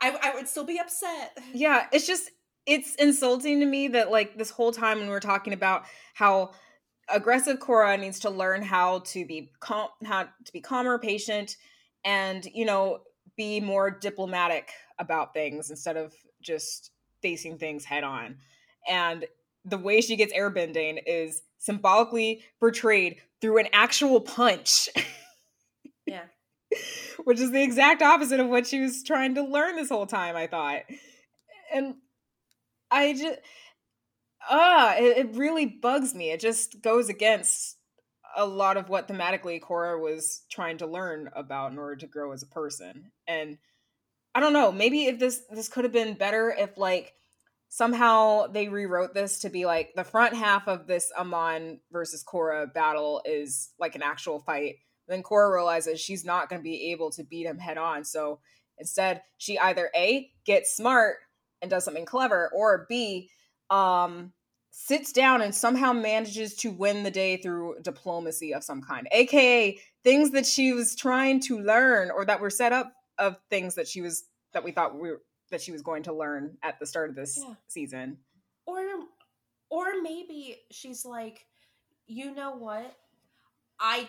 I, I would still be upset. *sighs* Yeah, it's just it's insulting to me that like this whole time when we're talking about how aggressive Korra needs to learn how to be calm, how to be calmer, patient, and you know be more diplomatic about things instead of just facing things head on. And the way she gets airbending is symbolically portrayed through an actual punch. Yeah. *laughs* *laughs* which is the exact opposite of what she was trying to learn this whole time i thought. And i just ah it, it really bugs me. It just goes against a lot of what thematically Korra was trying to learn about in order to grow as a person. And i don't know maybe if this this could have been better if like somehow they rewrote this to be like the front half of this amon versus Korra battle is like an actual fight then Korra realizes she's not going to be able to beat him head on. So instead, she either A, gets smart and does something clever, or B, um, sits down and somehow manages to win the day through diplomacy of some kind, aka things that she was trying to learn or that were set up of things that she was that we thought we were, that she was going to learn at the start of this Yeah. season. Or or maybe she's like you know what? I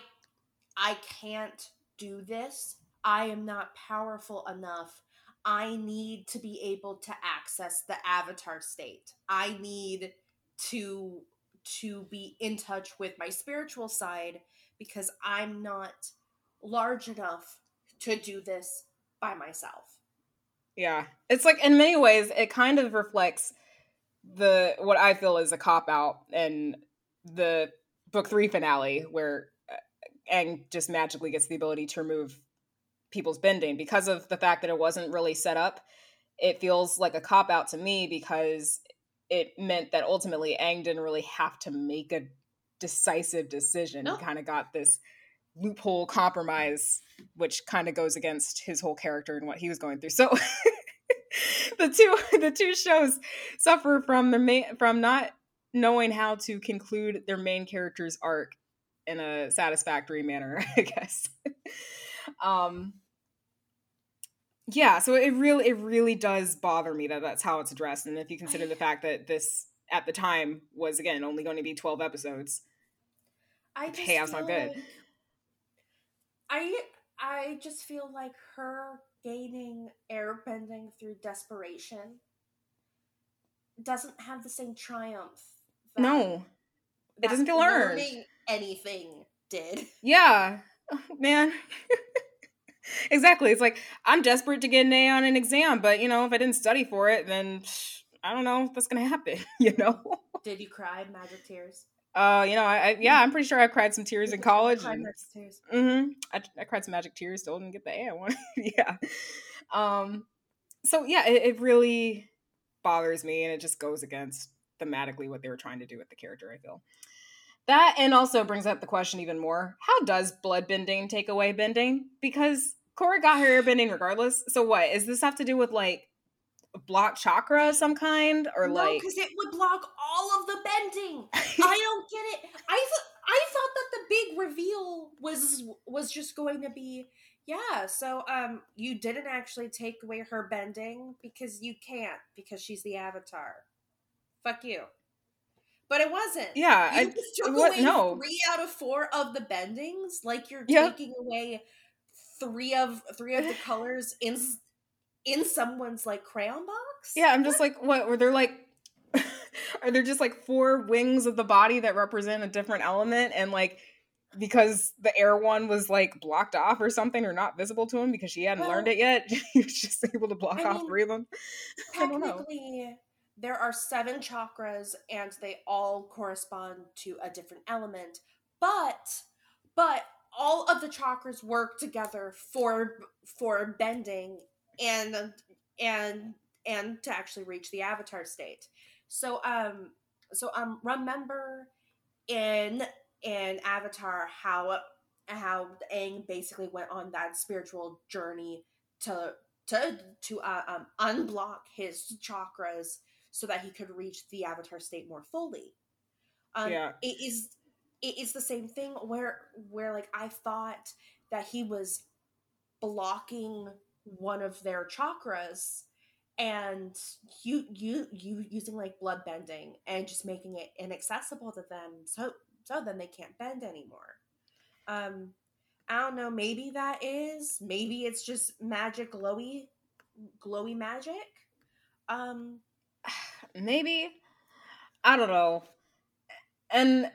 I can't do this. I am not powerful enough. I need to be able to access the avatar state. I need to to be in touch with my spiritual side because I'm not large enough to do this by myself. Yeah. It's like in many ways it kind of reflects the what I feel is a cop out and the book 3 finale where Aang just magically gets the ability to remove people's bending because of the fact that it wasn't really set up. It feels like a cop out to me because it meant that ultimately Aang didn't really have to make a decisive decision. Nope. He kind of got this loophole compromise, which kind of goes against his whole character and what he was going through. So *laughs* the two the two shows suffer from the main from not knowing how to conclude their main character's arc in a satisfactory manner, *laughs* I guess. um yeah, so it really it really does bother me that that's how it's addressed and if you consider the fact that this at the time was again only going to be 12 episodes. I just payout's not good. like- I I just feel like her gaining airbending through desperation doesn't have the same triumph. that- No. It doesn't feel earned. Anything did. *laughs* Yeah, man. *laughs* exactly. It's like I'm desperate to get an A on an exam, but you know, if I didn't study for it, then I don't know if that's gonna happen. *laughs* You know. Did you cry magic tears? Uh, you know, I, I yeah, I'm pretty sure I cried some tears in college. Cried and- magic tears. hmm I, I cried some magic tears. Still didn't get the A I wanted. yeah. Um. So yeah, it, it really bothers me, and it just goes against thematically what they were trying to do with the character. I feel that, and also brings up the question even more: How does blood bending take away bending? Because Korra got her bending regardless. So what? Is this have to do with like block chakra of some kind, or no, like? because it would block all of the bending. *laughs* I don't get it. I thought I thought that the big reveal was was just going to be yeah. So um, you didn't actually take away her bending because you can't because she's the Avatar. Fuck you. But it wasn't. Yeah, you I- just took what- away no. three out of four of the bendings. Like you're Yeah. taking away three of three of the colors in in someone's like crayon box. Yeah, I'm just like, what? Were there like, *laughs* are there just like four wings of the body that represent a different element? And like, because the air one was like blocked off or something or not visible to him because she hadn't learned it yet, *laughs* he was just able to block I off mean, three of them. *laughs* I don't know. technically there are seven chakras and they all correspond to a different element but but all of the chakras work together for for bending and and and to actually reach the avatar state. So um so um remember in in avatar how how Aang basically went on that spiritual journey to to to uh, um, unblock his chakras so that he could reach the avatar state more fully. Um, Yeah. it is it is the same thing where where like I thought that he was blocking one of their chakras and you you you using like blood bending and just making it inaccessible to them so so then they can't bend anymore um i don't know maybe that is maybe it's just magic glowy glowy magic um Maybe. I don't know. And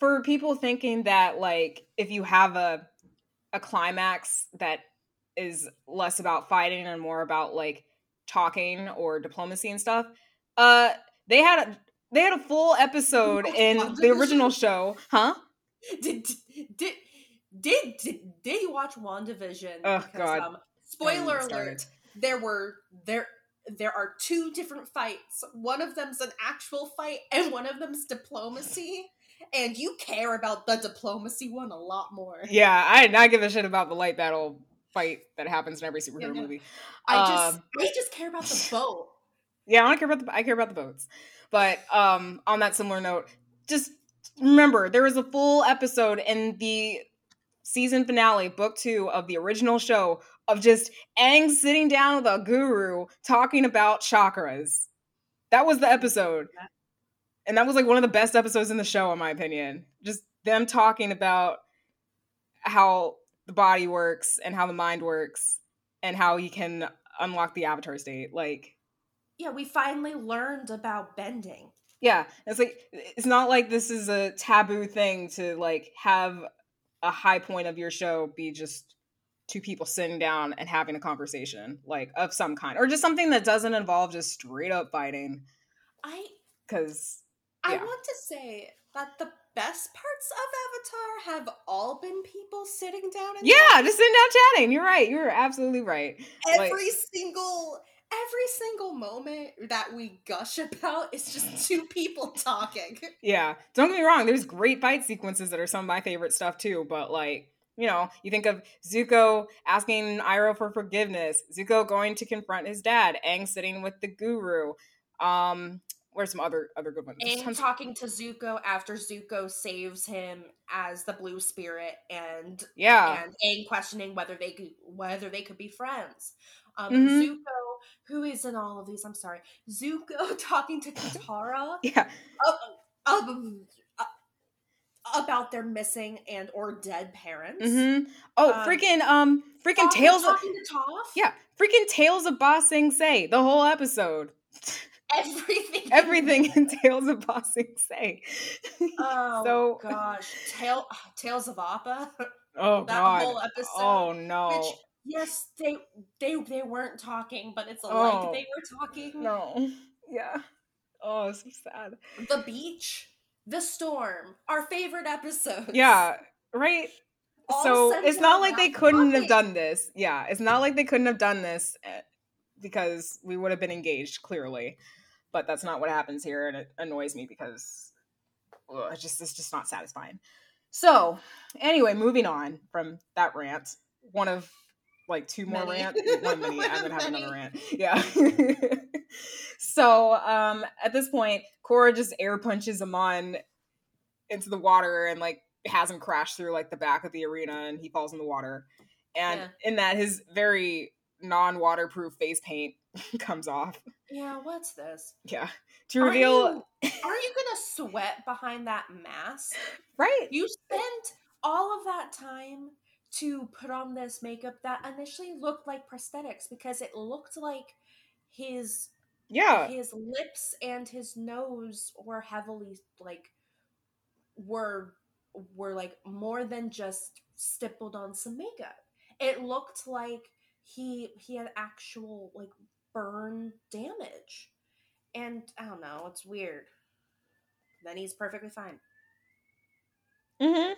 for people thinking that like if you have a a climax that is less about fighting and more about like talking or diplomacy and stuff, uh they had a they had a full episode *laughs* in the original show, huh? did did did did, did you watch WandaVision? Oh, God. Um, spoiler Don't get me alert: there were there there are two different fights. One of them's an actual fight, and one of them's diplomacy. And you care about the diplomacy one a lot more. Yeah, I did not give a shit about the light battle fight that happens in every superhero no. movie. I just Um, I just care about the *laughs* boat. Yeah, I don't care about the I care about the boats. But um on that similar note, just remember there was a full episode in the season finale, book two of the original show of just Aang sitting down with a guru talking about chakras. That was the episode. and that was like one of the best episodes in the show in my opinion just them talking about how the body works and how the mind works and how he can unlock the avatar state like Yeah, we finally learned about bending. yeah it's like it's not like this is a taboo thing to like have a high point of your show be just two people sitting down and having a conversation like of some kind or just something that doesn't involve just straight up fighting I because I want to say that the best parts of Avatar have all been people sitting down and yeah just sitting down chatting you're right you're absolutely right like- every single every single moment that we gush about is just *laughs* two people talking. Yeah, don't get me wrong. There's great fight sequences that are some of my favorite stuff too. But like, you know, you think of Zuko asking Iroh for forgiveness, Zuko going to confront his dad, Aang sitting with the Guru. Um, where's some other other good ones? Tons- talking to Zuko after Zuko saves him as the blue spirit and yeah, and Aang questioning whether they could whether they could be friends. Um, Mhm. Zuko, who is in all of these, I'm sorry, Zuko *laughs* talking to *laughs* Katara yeah, ab- ab- uh, about their missing and or dead parents. hmm Oh, Um, freaking um, freaking Toph tales of talking to Toph. yeah, freaking tales of Ba Sing Se. The whole episode, everything, *laughs* everything in Tales of Ba Sing Se. *laughs* Oh So- gosh, Tale, Tales of Appa. oh *laughs* that god. whole episode. Oh no. Which, yes, they they they weren't talking, but it's Oh. like they were talking. No. Yeah. Oh, so sad. The beach, the storm, our favorite episode. Yeah, right? All so it's not like they couldn't have done this. Yeah, it's not like they couldn't have done this eh, because we would have been engaged clearly. But that's not what happens here and it annoys me because ugh, it's just it's just not satisfying. So, anyway, moving on from that rant, one of like two more Many. rants, *laughs* one many. I'm gonna have Many. another rant. Yeah. *laughs* so, um, at this point, Korra just air punches Amon into the water and like has him crash through like the back of the arena and he falls in the water. And Yeah. in that, his very non-waterproof face paint *laughs* comes off. Yeah, what's this? Yeah, to Aren't reveal you, aren't you gonna sweat behind that mask? *laughs* right. You spent all of that time to put on this makeup that initially looked like prosthetics because it looked like his Yeah, his lips and his nose were heavily like were were like more than just stippled on some makeup. It looked like he he had actual like burn damage. And I don't know, it's weird. Then he's perfectly fine. mm-hmm.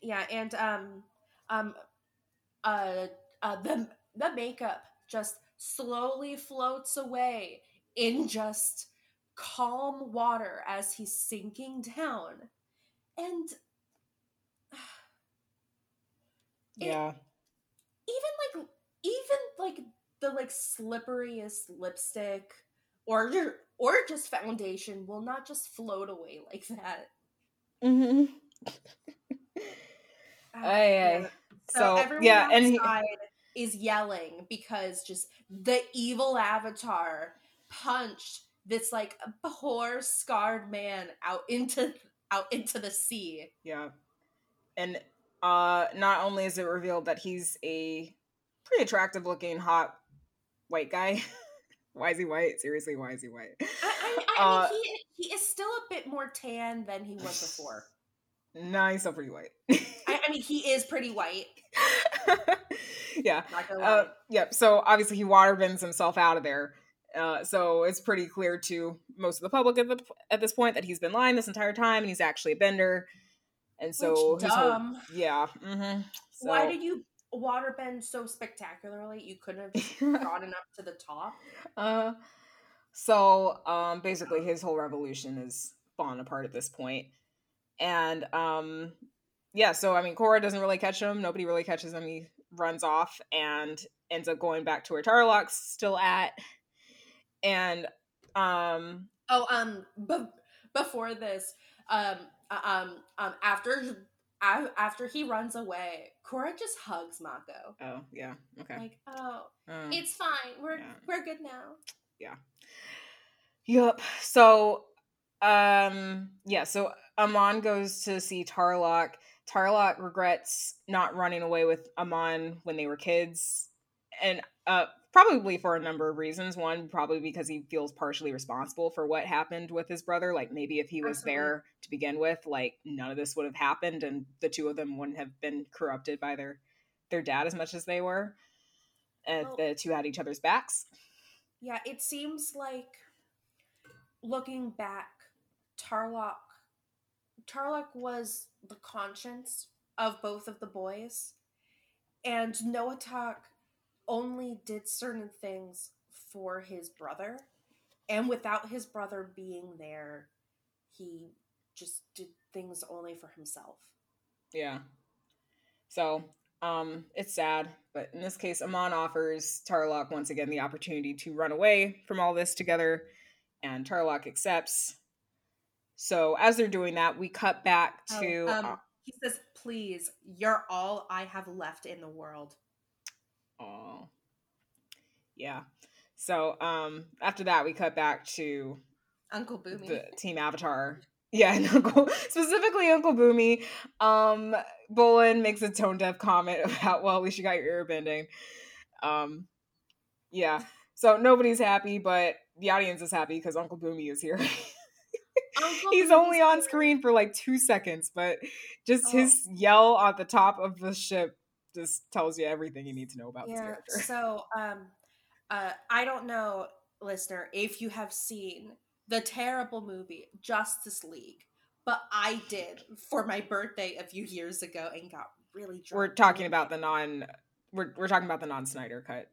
Yeah, and um um uh uh the the makeup just slowly floats away in just calm water as he's sinking down. And *sighs* It- yeah. even like even like the like slipperiest lipstick or or just foundation will not just float away like that. Ah, Aye, yeah. So, So, everyone yeah, and he- is yelling because just the evil avatar punched this like poor scarred man out into out into the sea. Yeah. And uh not only is it revealed that he's a pretty attractive looking hot white guy. *laughs* why is he white? Seriously, why is he white? I, I, I Uh, mean, he he is still a bit more tan than he was before. *laughs* Nah, he's still pretty white. *laughs* I, I mean, he is pretty white. yeah. Uh, yep. So obviously he water bends himself out of there. Uh, so it's pretty clear to most of the public at the at this point that he's been lying this entire time and he's actually a bender. And so Which his whole- yeah. Mm-hmm. So, Why did you waterbend so spectacularly? You couldn't have *laughs* gotten up to the top. Uh, so um, basically, his whole revolution is falling apart at this point. and um, yeah. So I mean, Korra doesn't really catch him. Nobody really catches him. He runs off and ends up going back to where Tarrlok's still at, and um, Oh, um, b- before this, um, uh, um, um, after after he runs away, Korra just hugs Mako. oh yeah, okay. Like, oh, Uh, it's fine. We're yeah. we're good now. Yeah. Yep. So Um, yeah, so Amon goes to see Tarrlok. Tarrlok regrets not running away with Amon when they were kids. And uh probably for a number of reasons. One, probably because he feels partially responsible for what happened with his brother. Like maybe if he was Absolutely. there to begin with, like none of this would have happened and the two of them wouldn't have been corrupted by their their dad as much as they were. And Well- the two had each other's backs. Yeah, it seems like looking back, Tarrlok Tarrlok was the conscience of both of the boys, and Noatak only did certain things for his brother, and without his brother being there, he just did things only for himself. Yeah. So, um, it's sad, but in this case, Amon offers Tarrlok once again the opportunity to run away from all this together, and Tarrlok accepts. So, as they're doing that, we cut back to. um, uh, he says, "Please, you're all I have left in the world." Oh, yeah. So, um, after that, we cut back to Uncle Bumi. the Team Avatar. Yeah, and *laughs* Uncle specifically Uncle Bumi. Um, Bolin makes a tone deaf comment *laughs* about, well, at least you got your airbending. Um, yeah. So nobody's happy, but the audience is happy because Uncle Bumi is here. *laughs* He's only on screen for like two seconds, but just Oh. his yell on the top of the ship just tells you everything you need to know about this character. So, um, uh, I don't know, listener, if you have seen the terrible movie Justice League, but I did for my birthday a few years ago and got really drunk. We're talking about the non. We're we're talking about the non Snyder cut,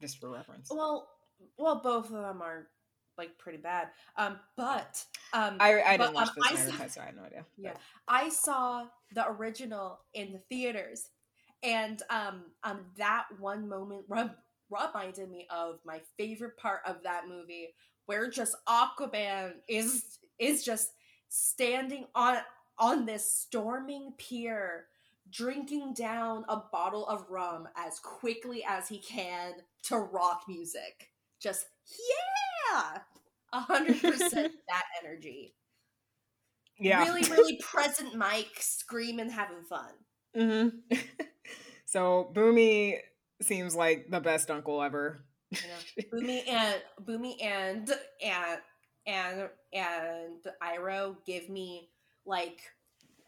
just for reference. Well, well, both of them are like pretty bad. Um, but um, I I but, didn't watch um, the Snyder saw- cut, so I have no idea. *laughs* Yeah. I saw the original in the theaters, and um, um, that one moment rub- reminded me of my favorite part of that movie, where just Aquaman is is just standing on on this storming pier, drinking down a bottle of rum as quickly as he can to rock music. Just yeah, a hundred percent *laughs* that energy Yeah. really, really present Mike screaming, having fun. hmm *laughs* so Bumi seems like the best uncle ever. Bumi and Bumi and and and and Iroh give me like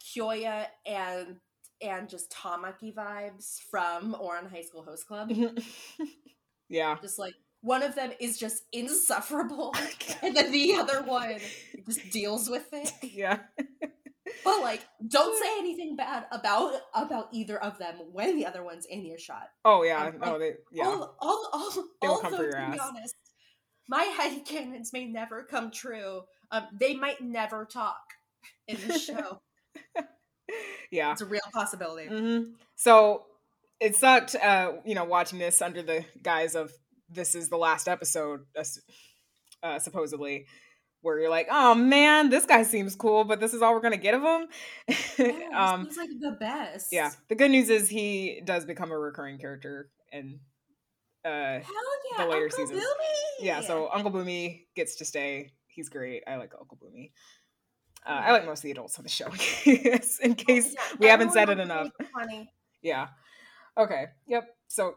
Kyoya and and just Tamaki vibes from Ouran High School Host Club. *laughs* yeah. Just like one of them is just insufferable, *laughs* and then the other one just deals with it. *laughs* Yeah. But like, don't say anything bad about about either of them when the other one's in your shot. Oh yeah. No, they yeah. All, all, all, They will although, come for your to be ass. honest, my headcanons may never come true. Um, they might never talk in the show. *laughs* yeah. it's a real possibility. hmm So it sucked, uh, you know, watching this under the guise of this is the last episode, uh, supposedly, where you're like, oh man, this guy seems cool, but this is all we're gonna get of him. *laughs* Yeah, um, he's like the best. yeah. The good news is he does become a recurring character, and uh, Hell yeah, the later Uncle seasons. Bumi! yeah. So Uncle Bumi gets to stay. He's great. I like Uncle Bumi. Uh, I like most of the adults on the show. *laughs* In Oh, case yeah, we haven't said it enough. Funny. *laughs* Yeah. Okay. Yep. So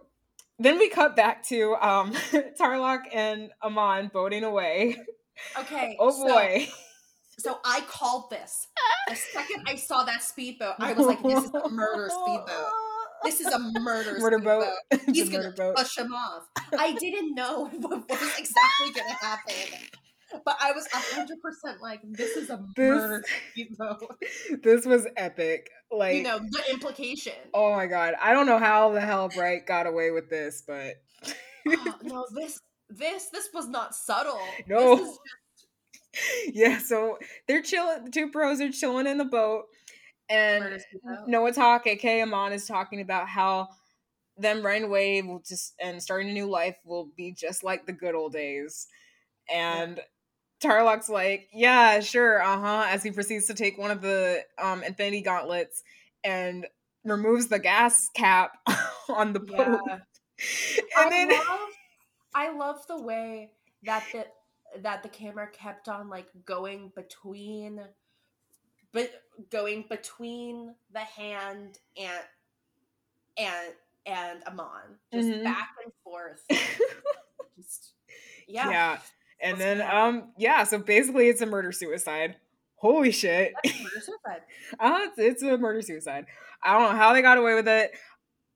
then we cut back to um Tarrlok and Amon boating away. Okay. Oh so- boy. So, I called this the second I saw that speedboat. I was like, "This is a murder speedboat. This is a murder, murder boat. speedboat. It's *laughs* He's gonna murder boat. push him off. I didn't know *laughs* what was exactly gonna happen, but I was hundred percent like, "This is a This- murder speedboat." *laughs* This was epic. Like you know the implication. oh my god. I don't know how the hell Bryke got away with this, but Oh, no, this this this was not subtle. No. Is *laughs* yeah, so they're chilling the two pros are chilling in the boat and. Noatak, aka Amon, is talking about how them running away will just and starting a new life will be just like the good old days. And Tarrlok's like, yeah, sure, uh-huh, as he proceeds to take one of the um infinity gauntlets and removes the gas cap *laughs* on the boat. Yeah. *laughs* And I then love, I love the way that the that the camera kept on like going between but going between the hand and and and Amon, just Mhm. back and forth. *laughs* just yeah. Yeah. And What's then um yeah, so basically it's a murder suicide. Holy shit. Murder suicide. *laughs* uh, it's, it's a murder suicide. I don't know how they got away with it,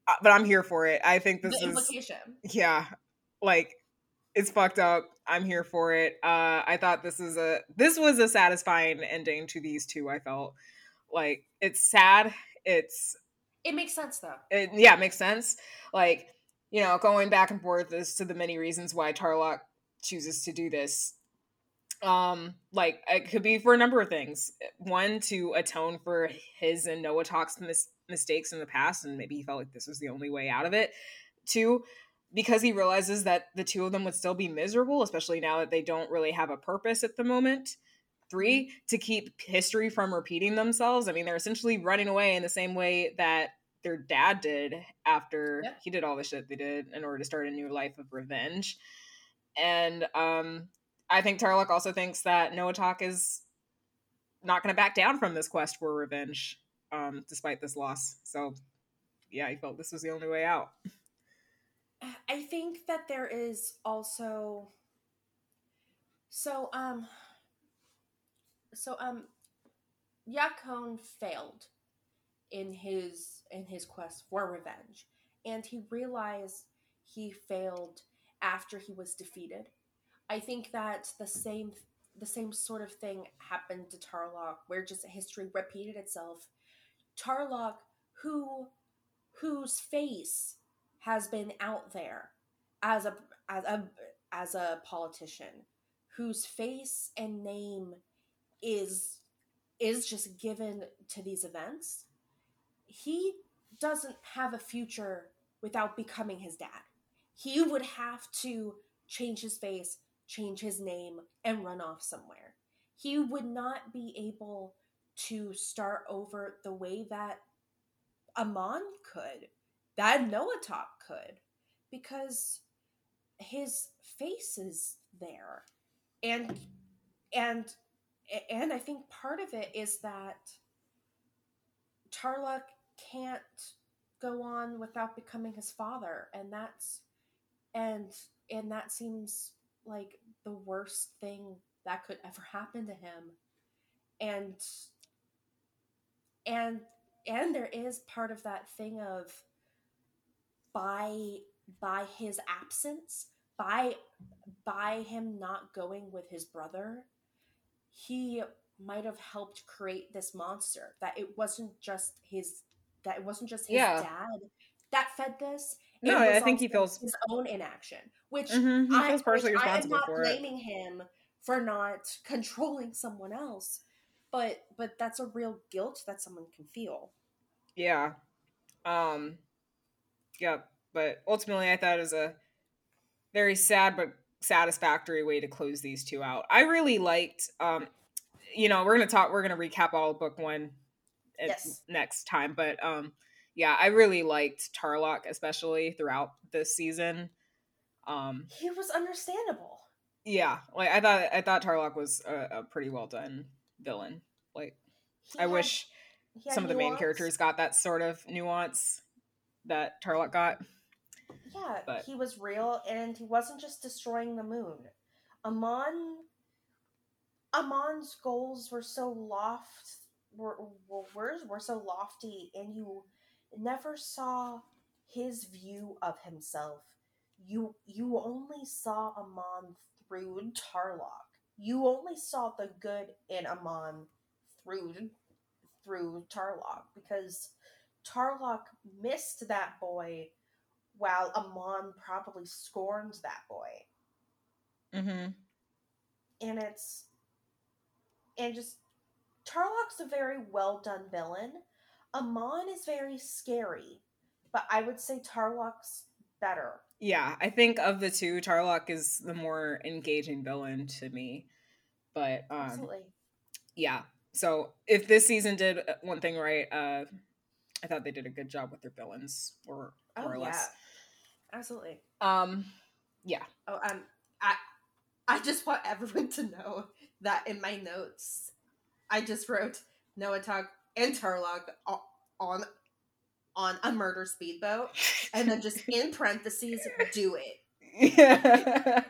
uh, but I'm here for it. I think this the is implication. yeah, like it's fucked up. I'm here for it. Uh I thought this is a this was a satisfying ending to these two, I felt. Like it's sad. It's It makes sense though. it, yeah, it makes sense. Like, you know, going back and forth as to the many reasons why Tarrlok chooses to do this. Um, like it could be for a number of things. One, to atone for his and Noatak's mis- mistakes in the past, and maybe he felt like this was the only way out of it. Two, because he realizes that the two of them would still be miserable, especially now that they don't really have a purpose at the moment. Three, to keep history from repeating themselves. I mean, they're essentially running away in the same way that their dad did after Yep. he did all the shit they did in order to start a new life of revenge. And um, I think Tarrlok also thinks that Noatak is not going to back down from this quest for revenge, um, despite this loss. So, yeah, he felt this was the only way out. I think that there is also so um so um Yakone failed in his in his quest for revenge and he realized he failed after he was defeated. I think that the same the same sort of thing happened to Tarrlok where just history repeated itself. Tarrlok who whose face has been out there as a as a as a politician whose face and name is is just given to these events he doesn't have a future without becoming his dad. He would have to change his face change his name and run off somewhere. He would not be able to start over the way that amon could that Noatak could because his face is there. And and and I think part of it is that Tarrlok can't go on without becoming his father. And that's and and that seems like the worst thing that could ever happen to him. And and and there is part of that thing of by by his absence by by him not going with his brother he might have helped create this monster that it wasn't just his that it wasn't just his Yeah. dad that fed this it No, I think he feels- his own inaction which Mhm, he I, which I am not for it. blaming him for not *laughs* controlling someone else but but that's a real guilt that someone can feel Yeah. Um Yep. But ultimately I thought it was a very sad but satisfactory way to close these two out. I really liked um you know, we're gonna talk we're gonna recap all of book one Yes. next time. But um yeah, I really liked Tarrlok especially throughout this season. Um he was understandable yeah, like I thought I thought Tarrlok was a, a pretty well done villain. Like He I had- wish some of the main characters got that sort of nuance that Tarrlok got. Yeah, but- he was real, and he wasn't just destroying the moon. Amon, Amon's goals were so loft, were were were, so lofty, and you never saw his view of himself. You you only saw Amon through Tarrlok. You only saw the good in Amon through through Tarrlok because Tarrlok missed that boy while Amon probably scorned that boy. Mm-hmm. And it's and just Tarrlok's a very well done villain. Amon is very scary, but I would say Tarrlok's better. Yeah, I think of the two, Tarrlok is the more engaging villain to me. But um, Absolutely. yeah. So if this season did uh, one thing right, uh, I thought they did a good job with their villains, or Oh more or yeah. less. Absolutely. Um, yeah. Oh um I I just want *laughs* everyone to know that in my notes, I just wrote Noah Tug and Turlock on on a murder speedboat, and then just in *laughs* parentheses, do it. Yeah.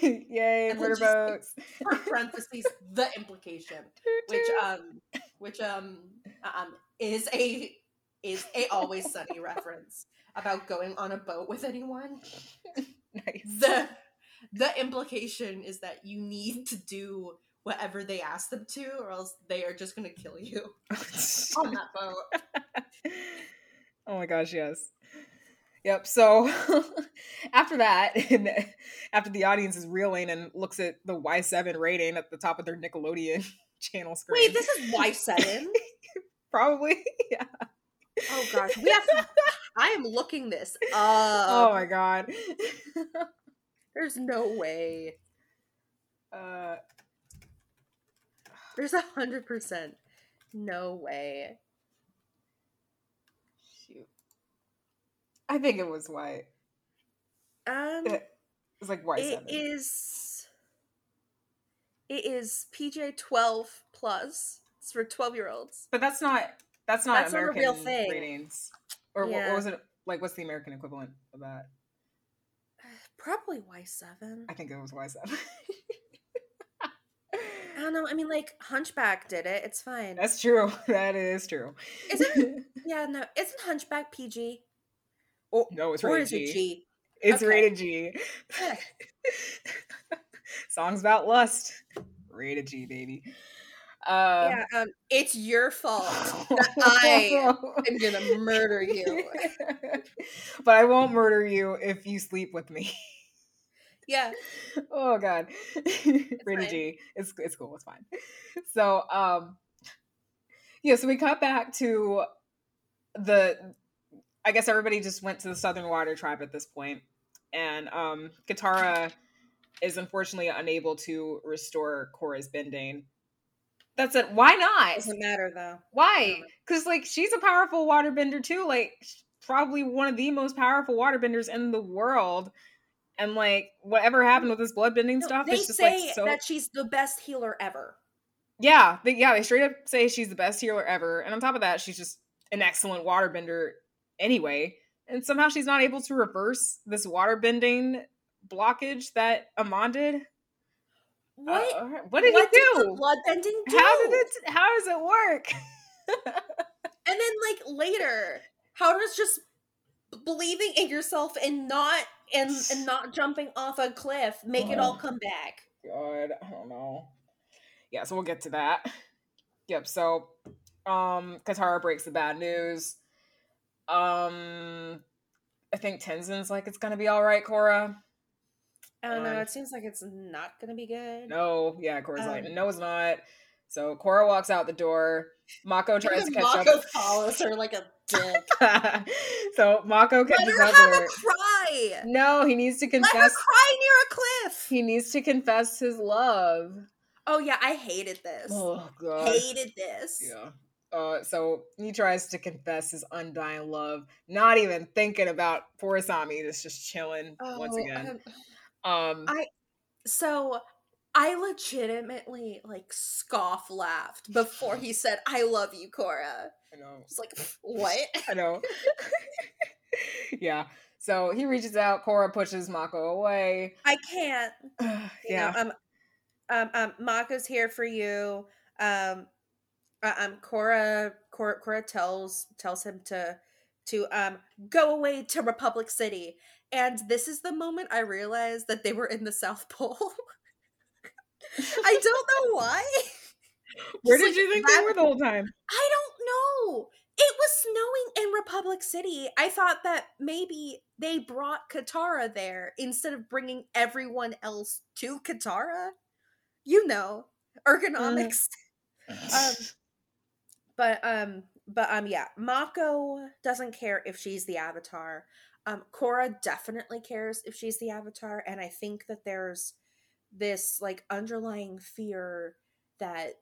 *laughs* Yay, And murder boats. For parentheses, the implication, which um, which um, um, is a is a always sunny *laughs* reference about going on a boat with anyone. nice. the the implication is that you need to do whatever they ask them to or else they are just going to kill you *laughs* on that boat oh my gosh, yes. Yep. So *laughs* after that, and after the audience is reeling and looks at the Y7 rating at the top of their Nickelodeon channel screen. wait this is y7 *laughs* probably. *laughs* Yeah. oh gosh we have to *laughs* i am looking this up oh my god. there's no way uh, there's a hundred percent no way shoot. I think it was white. um It was like Y7. it is it is pj 12 plus it's for 12 year olds But that's not that's not That's not a American real thing. ratings. Or what, Yeah. what was it like? What's the American equivalent of that? *sighs* probably y7 I think it was Y seven. *laughs* I don't know. I mean, like Hunchback did it. It's fine. That's true. *laughs* That is true. Isn't *laughs* yeah, no, isn't Hunchback PG? oh no, it's or rated is G. it G? It's Okay. rated G. Songs about lust. Rated G, baby. Uh, yeah, um, it's your fault that *laughs* I *laughs* am gonna murder you. *laughs* but I won't murder you if you sleep with me. Yeah, oh god rated fine. g it's it's cool it's fine so um yeah so we cut back to the i guess everybody just went to the southern water tribe at this point and um katara is unfortunately unable to restore Korra's bending. That's it why not? It doesn't matter though. why? Because like she's a powerful waterbender too. Like probably one of the most powerful waterbenders in the world. And like whatever happened with this bloodbending No, stuff they it's just say like so that she's the best healer ever. yeah they, yeah they straight up say she's the best healer ever. And on top of that she's just an excellent waterbender anyway. And somehow she's not able to reverse this waterbending blockage that Amon did What? Uh, what did what he did do the bloodbending do? how did it how does it work *laughs* And then like later, how does just believing in yourself and not and and not jumping off a cliff make it all Oh. come back? God, I don't know. Yeah, so we'll get to that. Yep, so um Katara breaks the bad news. Um I think Tenzin's like it's gonna be alright, Korra. I don't know. Um, It seems like it's not gonna be good. No, yeah, like, Um, no, it's not. So Korra walks out the door. Mako *laughs* tries to catch Mako follows her like a dick. up. *laughs* so Mako Let catches her up have with a cry. No, he needs to confess. Let her cry near a cliff. He needs to confess his love. Oh yeah, I hated this. Oh god. hated this. Yeah. Uh, so he tries to confess his undying love, not even thinking about poor Asami, just just chilling once Oh, again. um, Um, I- so I legitimately like scoff laughed before he *laughs* said, "I love you, Korra." I know, It's like, *laughs* what? I know. *laughs* yeah. So he reaches out. Korra pushes Mako away. I can't. *sighs* yeah. know, um, um, um, Mako's here for you. Um, uh, um, Korra, Korra, Korra tells tells him to to um go away to Republic City, and this is the moment I realized that they were in the South Pole. *laughs* I don't know why. Where Just, did like, you think they were the whole time? I don't know. It was snowing in Republic City. I thought that maybe they brought Katara there instead of bringing everyone else to Katara. You know, ergonomics. *laughs* um, but um, but um, yeah, Mako doesn't care if she's the Avatar. Um, Korra definitely cares if she's the Avatar, and I think that there's this like underlying fear that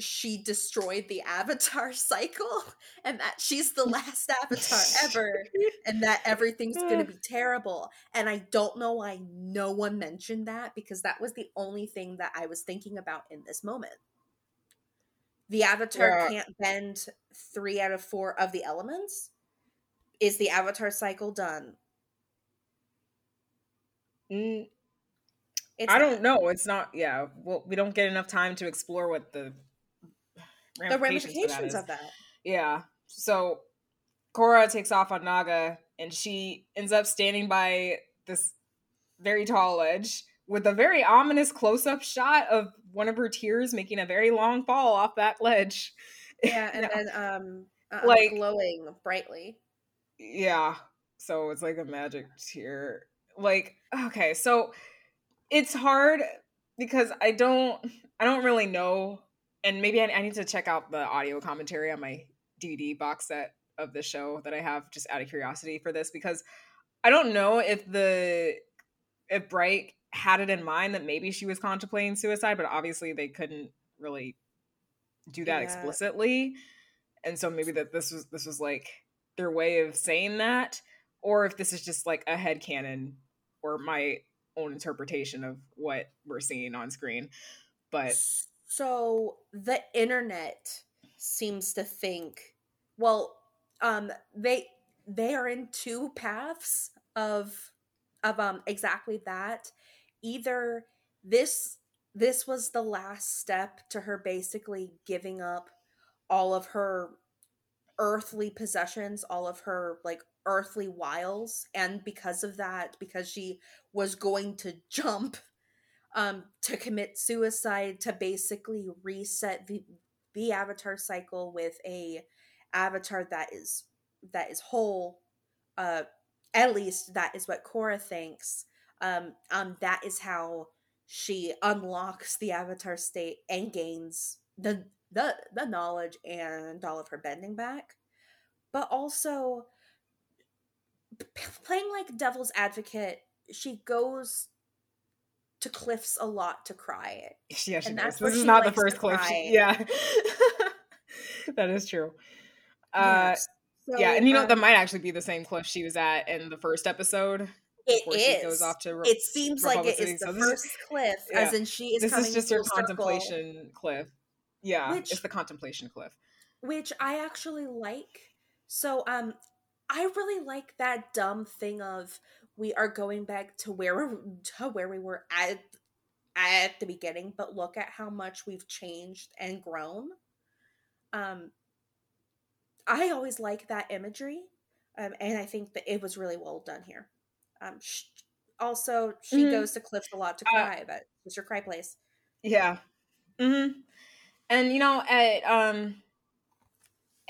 she destroyed the avatar *laughs* cycle and that she's the *laughs* last avatar ever and that everything's going to be terrible. And i don't know why no one mentioned that because that was the only thing that i was thinking about in this moment. The avatar Yeah. can't bend 3 out of 4 of the elements is the avatar cycle done Mm, it's I don't know. It's not. Yeah. Well, we don't get enough time to explore what the the ramifications, ramifications that is. of that Yeah. So Korra takes off on Naga and she ends up standing by this very tall ledge with a very ominous close up shot of one of her tears making a very long fall off that ledge. yeah and No. *laughs* then um, um Like- glowing brightly Yeah. So it's like a magic tear. Like, okay, so it's hard because I don't I don't really know and maybe I, I need to check out the audio commentary on my DVD box set of the show that I have just out of curiosity for this because I don't know if the if Bryke had it in mind that maybe she was contemplating suicide, but obviously they couldn't really do that Yeah. explicitly. And so maybe that this was this was like their way of saying that, or if this is just like a head canon or my own interpretation of what we're seeing on screen. But so the internet seems to think well um they they are in two paths of of um exactly that either this this was the last step to her basically giving up all of her earthly possessions all of her like earthly wiles and because of that because she was going to jump um to commit suicide to basically reset the the avatar cycle with a avatar that is that is whole uh at least that is what Korra thinks um um that is how she unlocks the avatar state and gains the the the knowledge and all of her bending back but also playing like devil's advocate she goes to cliffs a lot to cry yeah, she And does. This is not the first cliff. she- yeah. *laughs* that is true. Uh Yes. yeah, and you know that um, might actually be the same cliff she was at in the first episode it before she goes off to Re- it seems like Republic it City. is the So this is- first cliff as in she is this coming is just her contemplation cliff. Yeah, Which- it's the contemplation cliff. which i actually like so um i really like that dumb thing of we are going back to where to where we were at at the beginning but look at how much we've changed and grown um i always like that imagery um, and i think that it was really well done here um sh- also she Mhm. goes to cliffs a lot to Uh, cry but it's your cry place Yeah. hmm And you know, at um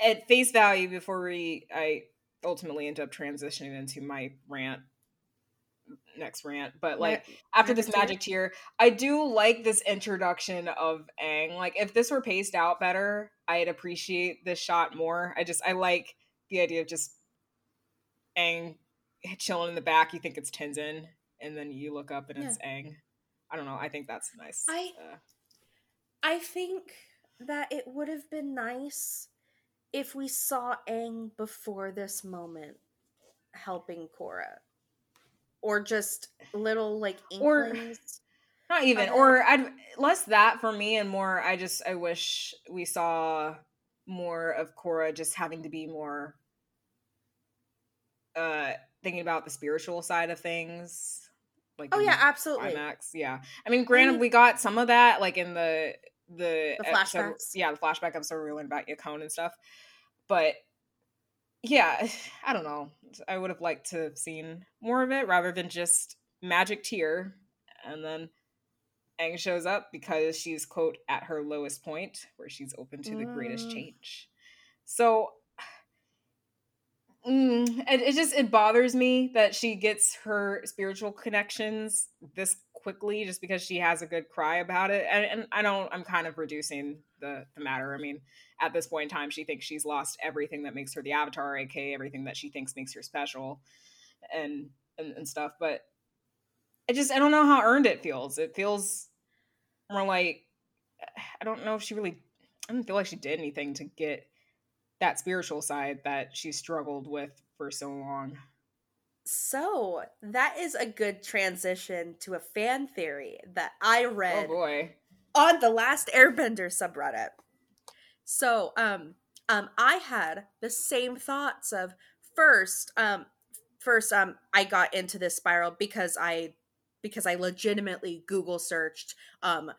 at face value, before we I ultimately end up transitioning into my rant next rant, but like after this magic tear, I do like this introduction of Aang Like if this were paced out better, I'd appreciate this shot more. I just I like the idea of just Aang chilling in the back. You think it's Tenzin, and then you look up and it's Aang I don't know. I think that's nice. I- uh, I think that it would have been nice if we saw Aang before this moment helping Korra. Or just little like Or- inklings. *laughs* Not even, or I'd less that for me, and more. I just I wish we saw more of Korra just having to be more uh thinking about the spiritual side of things. Like oh yeah, absolutely. climax, yeah. I mean, granted, mean- we got some of that like in the the, The episode- yeah, the flashback episode where we learned about Yakone and stuff. But yeah, *sighs* I don't know. I would have liked to have seen more of it rather than just magic tear and then Aang shows up because she's quote at her lowest point where she's open to the greatest Mm. change. So *sighs* mm, it, it just it bothers me that she gets her spiritual connections this quickly just because she has a good cry about it and, and i don't i'm kind of reducing the the matter i mean at this point in time she thinks she's lost everything that makes her the avatar aka everything that she thinks makes her special and and, and stuff but i just i don't know how earned it feels it feels more like i don't know if she really I don't feel like she did anything to get that spiritual side that she struggled with for so long. So that is a good transition to a fan theory that I read Oh boy. on the last Airbender subreddit. So, um, um, I had the same thoughts of first, um, first, um, I got into this spiral because I, because I legitimately Google searched, um,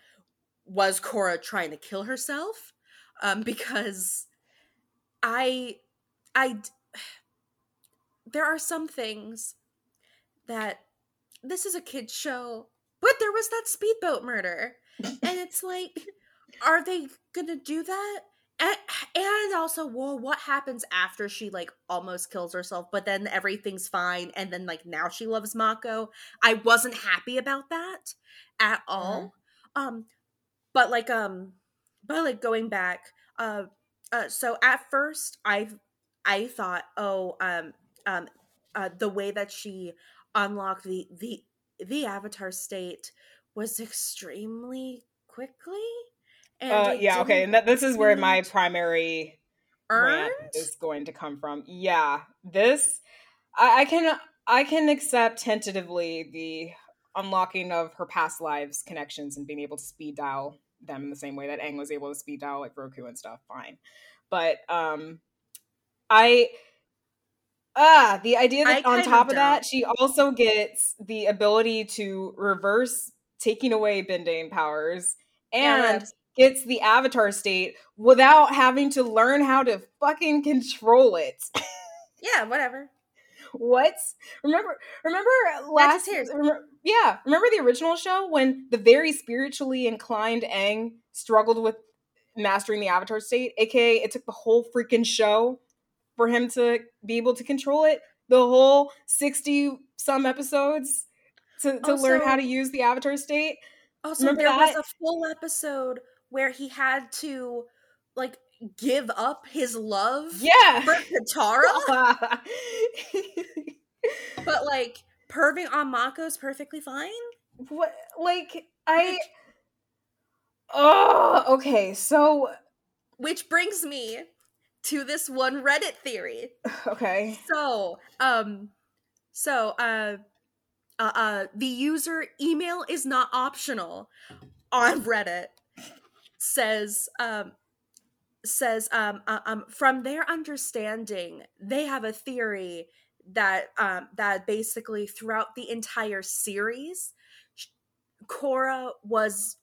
was Korra trying to kill herself? Um, because I, I, there are some things that this is a kid's show, but there was that speedboat murder, and it's like, are they gonna do that? And, and also, well, what happens after she like almost kills herself, but then everything's fine, and then like now she loves Mako? I wasn't happy about that at all. Um, but like um, but like going back, uh, uh, so at first I I thought, oh, um, um, uh, the way that she unlocked the the the avatar state was extremely quickly. And Uh, yeah, okay. And that, this is where my primary earned. rant is going to come from. Yeah, this I, I can I can accept tentatively the unlocking of her past lives connections and being able to speed dial them in the same way that Aang was able to speed dial like Roku and stuff. Fine, but um, I ah the idea I that on kind of top of that she also gets the ability to reverse taking away bending powers and that's- gets the avatar state without having to learn how to fucking control it. yeah, whatever. what? Remember remember last tears. remem- yeah, remember the original show when the very spiritually inclined Aang struggled with mastering the avatar state, aka it took the whole freaking show for him to be able to control it. The whole 60 some episodes to, to learn how to use the avatar state. Also, Remember there was a full episode where he had to like give up his love Yeah. for Katara, *laughs* but like perving on Mako's perfectly fine. what like I Oh, okay. So Which brings me to this one Reddit theory. *sighs* okay. So, um, so, uh, uh, uh, the user email is not optional on Reddit says, um, says, um, uh, um, from their understanding, they have a theory that, um, that basically throughout the entire series, Korra was,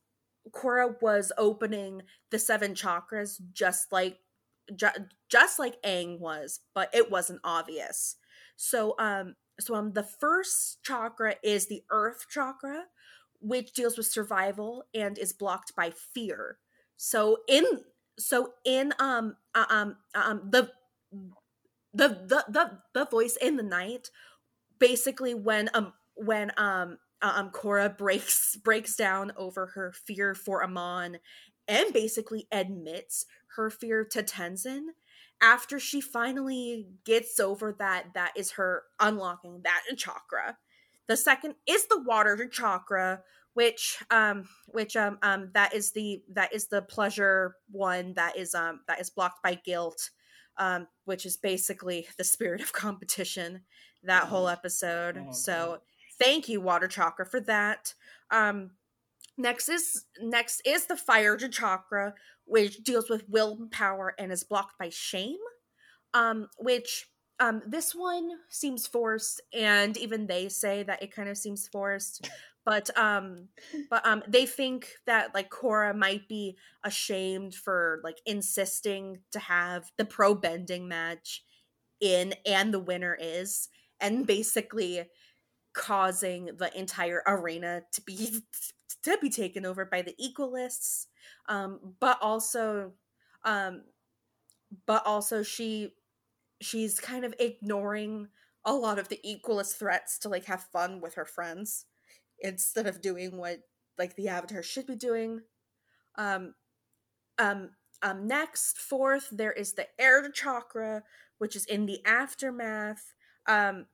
Korra was opening the seven chakras just like ju- just like Aang was, but it wasn't obvious. So um so um the first chakra is the earth chakra, which deals with survival and is blocked by fear. So in so in um uh, um um the the the the, the voice in the night basically when um when um um Korra breaks breaks down over her fear for Amon and basically admits her fear to Tenzin after she finally gets over that that is her unlocking that chakra. The second is the water chakra which um which um um that is the that is the pleasure one that is um that is blocked by guilt um which is basically *laughs* the spirit of competition that whole episode. Oh, so thank you water chakra for that. Um next is next is the fire chakra which deals with willpower and is blocked by shame um which um this one seems forced and even they say that it kind of seems forced but um but um they think that like Korra might be ashamed for like insisting to have the pro bending match in and the winner is and basically causing the entire arena to be *laughs* to be taken over by the equalists um but also um but also she she's kind of ignoring a lot of the equalist threats to like have fun with her friends instead of doing what like the avatar should be doing. Um um um next fourth there is the air chakra which is in the aftermath um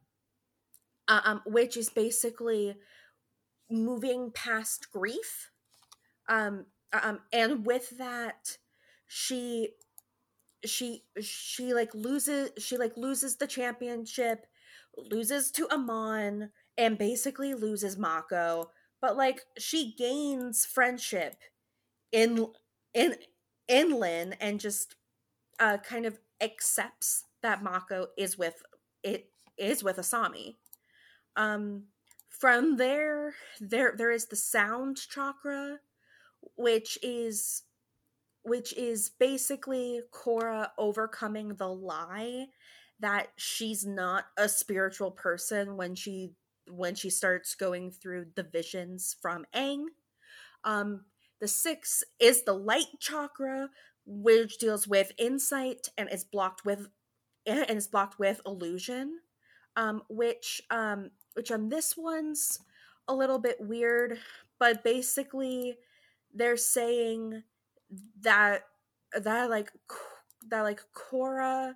uh, um which is basically moving past grief um um and with that she she she like loses she like loses the championship loses to amon and basically loses mako but like she gains friendship in in in lin and just uh kind of accepts that mako is with it is with asami. Um from there there there is the sound chakra which is which is basically Korra overcoming the lie that she's not a spiritual person when she when she starts going through the visions from Aang. Um, the six is the light chakra, which deals with insight and is blocked with and is blocked with illusion. Um, which um, which on this one's a little bit weird, but basically they're saying that that like that like Korra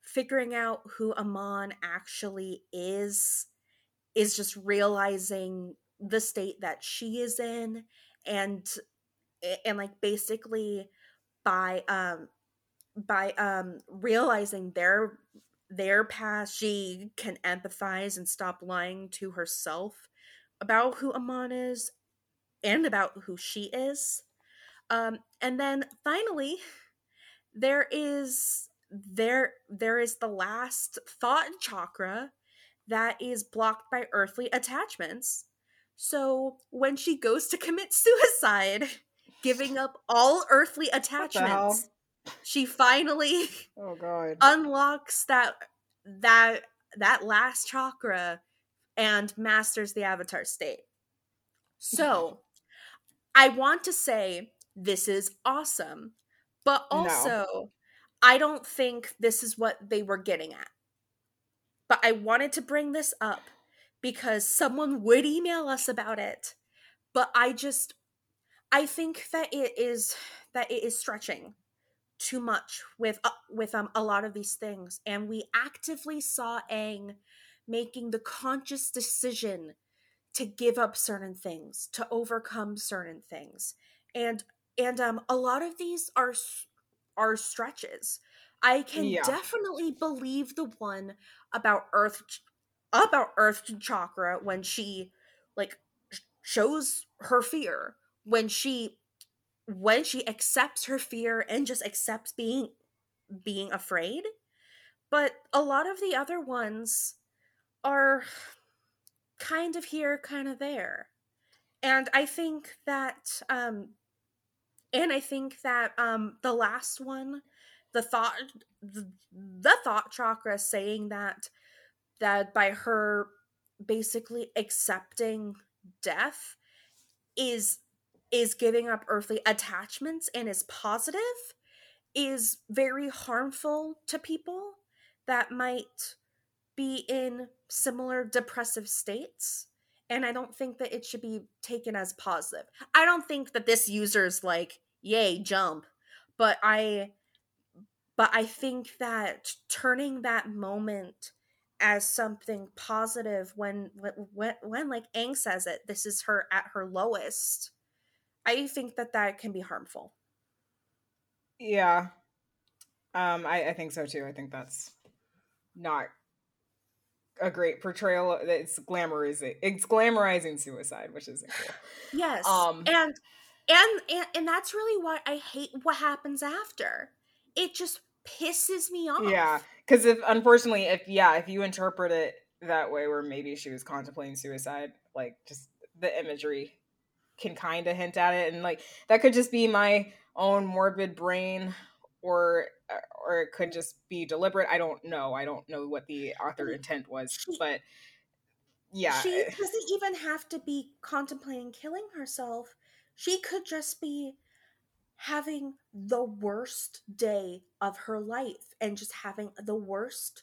figuring out who Amon actually is is just realizing the state that she is in and and like basically by um by um realizing their their past she can empathize and stop lying to herself about who Amon is and about who she is um, and then finally, there is there there is the last thought chakra that is blocked by earthly attachments. So when she goes to commit suicide, giving up all earthly attachments, she finally *laughs* oh god unlocks that that that last chakra and masters the avatar state. So, *laughs* I want to say this is awesome. But also, no. I don't think this is what they were getting at. But I wanted to bring this up because someone would email us about it. But I just I think that it is that it is stretching too much with uh, with um a lot of these things and we actively saw Aang making the conscious decision to give up certain things, to overcome certain things. And and um a lot of these are are stretches i can yeah. definitely believe the one about earth about earth chakra when she like shows her fear when she when she accepts her fear and just accepts being being afraid. But a lot of the other ones are kind of here kind of there. And i think that um and i think that um the last one the thought the, the thought chakra saying that that by her basically accepting death is is giving up earthly attachments and is positive is very harmful to people that might be in similar depressive states. And i don't think that it should be taken as positive. I don't think that this user's like yay jump. But i but i think that turning that moment as something positive when when when like Aang says it this is her at her lowest i think that that can be harmful. Yeah. Um i i think so too. I think that's not a great portrayal. It's glamorizing it's glamorizing suicide which is cool. *sighs* Yes um and and, and and that's really what I hate what happens after. It just pisses me off. Yeah, because if unfortunately, if yeah, if you interpret it that way, where maybe she was contemplating suicide, like just the imagery can kind of hint at it, and like that could just be my own morbid brain, or or it could just be deliberate. I don't know. I don't know what the author intent was, but yeah, she eh. doesn't even have to be contemplating killing herself she could just be having the worst day of her life and just having the worst